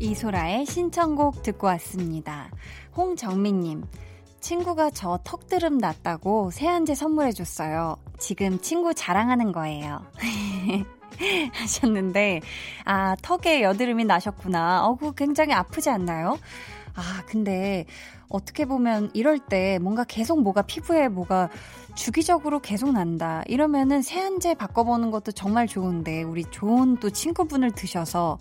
이소라의 신청곡 듣고 왔습니다. 홍정민님, 친구가 저 턱드름 났다고 세안제 선물해줬어요. 지금 친구 자랑하는 거예요. 하셨는데, 아, 턱에 여드름이 나셨구나. 어, 그 굉장히 아프지 않나요? 아, 근데 어떻게 보면 이럴 때 뭔가 계속 뭐가 피부에 뭐가 주기적으로 계속 난다. 이러면은 세안제 바꿔보는 것도 정말 좋은데, 우리 좋은 또 친구분을 드셔서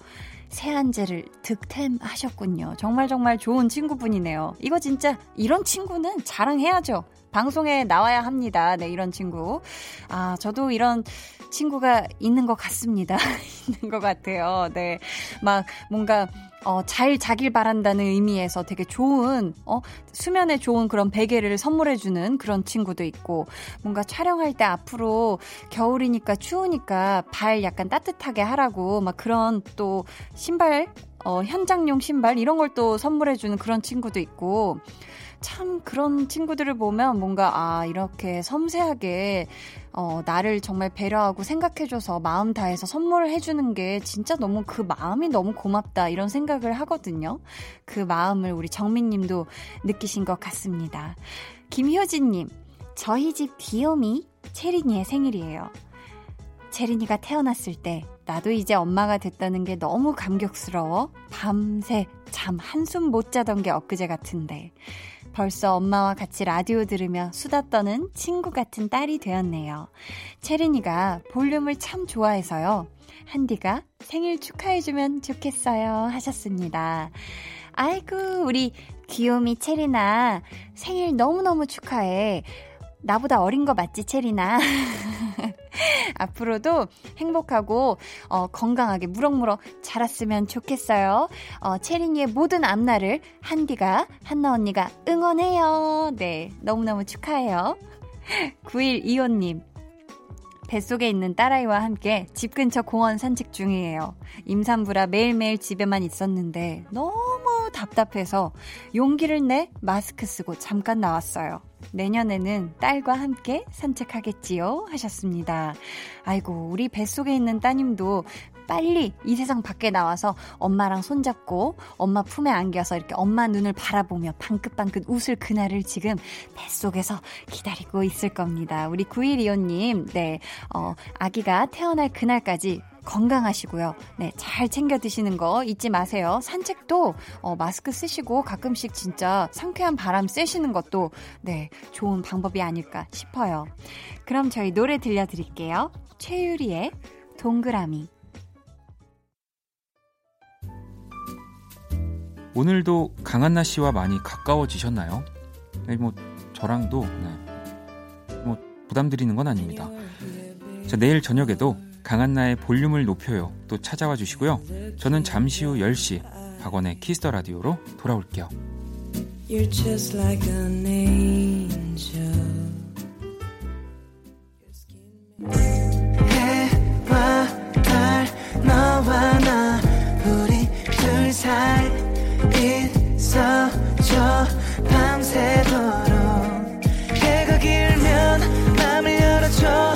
세안제를 득템하셨군요. 정말 정말 좋은 친구분이네요. 이거 진짜 이런 친구는 자랑해야죠. 방송에 나와야 합니다. 네, 이런 친구. 아, 저도 이런 친구가 있는 것 같습니다. 있는 것 같아요. 네. 막 뭔가 어, 잘 자길 바란다는 의미에서 되게 좋은, 어, 수면에 좋은 그런 베개를 선물해주는 그런 친구도 있고, 뭔가 촬영할 때 앞으로 겨울이니까 추우니까 발 약간 따뜻하게 하라고, 막 그런 또 신발, 어, 현장용 신발, 이런 걸 또 선물해주는 그런 친구도 있고, 참 그런 친구들을 보면 뭔가 아 이렇게 섬세하게 어 나를 정말 배려하고 생각해줘서 마음 다해서 선물을 해주는 게 진짜 너무 그 마음이 너무 고맙다 이런 생각을 하거든요. 그 마음을 우리 정민님도 느끼신 것 같습니다. 김효진님 저희 집 귀요미 체린이의 생일이에요. 체린이가 태어났을 때 나도 이제 엄마가 됐다는 게 너무 감격스러워 밤새 잠 한숨 못 자던 게 엊그제 같은데 벌써 엄마와 같이 라디오 들으며 수다 떠는 친구 같은 딸이 되었네요. 체린이가 볼륨을 참 좋아해서요. 한디가 생일 축하해주면 좋겠어요. 하셨습니다. 아이고, 우리 귀요미 체리나 생일 너무너무 축하해. 나보다 어린 거 맞지, 체리나? 앞으로도 행복하고 어, 건강하게 무럭무럭 자랐으면 좋겠어요. 어, 체린이의 모든 앞날을 한디가 한나 언니가 응원해요. 네, 너무너무 축하해요. 9125님. 뱃속에 있는 딸아이와 함께 집 근처 공원 산책 중이에요. 임산부라 매일매일 집에만 있었는데 너무 답답해서 용기를 내 마스크 쓰고 잠깐 나왔어요. 내년에는 딸과 함께 산책하겠지요? 하셨습니다. 아이고, 우리 뱃속에 있는 따님도 빨리 이 세상 밖에 나와서 엄마랑 손잡고 엄마 품에 안겨서 이렇게 엄마 눈을 바라보며 방긋방긋 웃을 그날을 지금 뱃속에서 기다리고 있을 겁니다. 우리 9125님, 네, 어, 아기가 태어날 그날까지 건강하시고요. 네, 잘 챙겨 드시는 거 잊지 마세요. 산책도 어, 마스크 쓰시고 가끔씩 진짜 상쾌한 바람 쐬시는 것도 네, 좋은 방법이 아닐까 싶어요. 그럼 저희 노래 들려드릴게요. 최유리의 동그라미. 오늘도 강한나 씨와 많이 가까워지셨나요? 네, 뭐 저랑도 네. 뭐 부담 드리는 건 아닙니다. 자, 내일 저녁에도 강한나의 볼륨을 높여요. 또 찾아와 주시고요. 저는 잠시 후 10시 박원의 Kiss the Radio로 돌아올게요. You're just like an angel. 해와 달 너와 나 우리 둘 사이 있어줘 밤새도록 해가 길면 맘을 열어줘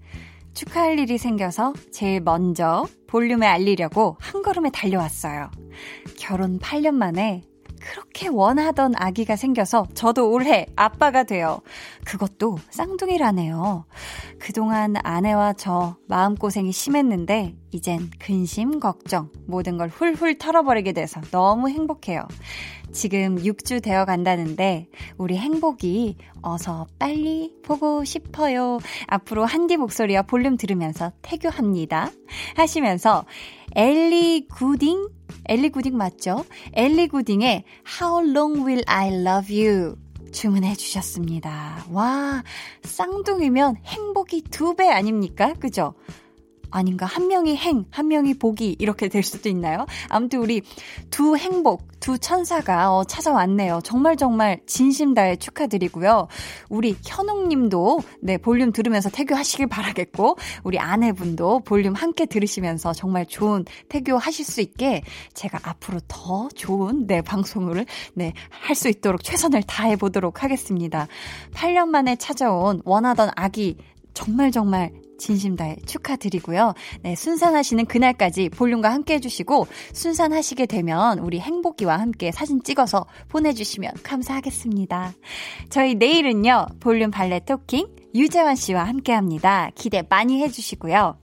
축하할 일이 생겨서 제일 먼저 볼륨에 알리려고 한 걸음에 달려왔어요. 결혼 8년 만에 그렇게 원하던 아기가 생겨서 저도 올해 아빠가 돼요. 그것도 쌍둥이라네요. 그동안 아내와 저 마음고생이 심했는데 이젠 근심, 걱정, 모든 걸 훌훌 털어버리게 돼서 너무 행복해요. 지금 6주 되어 간다는데 우리 행복이 어서 빨리 보고 싶어요. 앞으로 한디 목소리와 볼륨 들으면서 태교합니다. 하시면서 엘리 구딩 엘리 구딩 맞죠? 엘리 구딩의 How long will I love you? 주문해 주셨습니다. 와, 쌍둥이면 행복이 두 배 아닙니까? 그죠? 아닌가? 한 명이 행, 한 명이 복이 이렇게 될 수도 있나요? 아무튼 우리 두 행복, 두 천사가 어, 찾아왔네요. 정말 정말 진심 다해 축하드리고요. 우리 현웅님도 네 볼륨 들으면서 태교하시길 바라겠고 우리 아내분도 볼륨 함께 들으시면서 정말 좋은 태교하실 수 있게 제가 앞으로 더 좋은 네 방송을 네할 수 있도록 최선을 다해 보도록 하겠습니다. 8년 만에 찾아온 원하던 아기 정말 정말 진심 다해 축하드리고요. 네, 순산하시는 그날까지 볼륨과 함께 해주시고, 순산하시게 되면 우리 행복이와 함께 사진 찍어서 보내주시면 감사하겠습니다. 저희 내일은요, 볼륨 발레 토킹 유재환 씨와 함께 합니다. 기대 많이 해주시고요.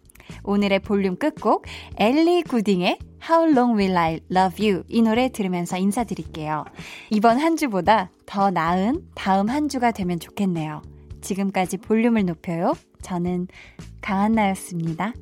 오늘의 볼륨 끝곡, 엘리 구딩의 How Long Will I Love You 이 노래 들으면서 인사드릴게요. 이번 한 주보다 더 나은 다음 한 주가 되면 좋겠네요. 지금까지 볼륨을 높여요. 저는 강한나였습니다.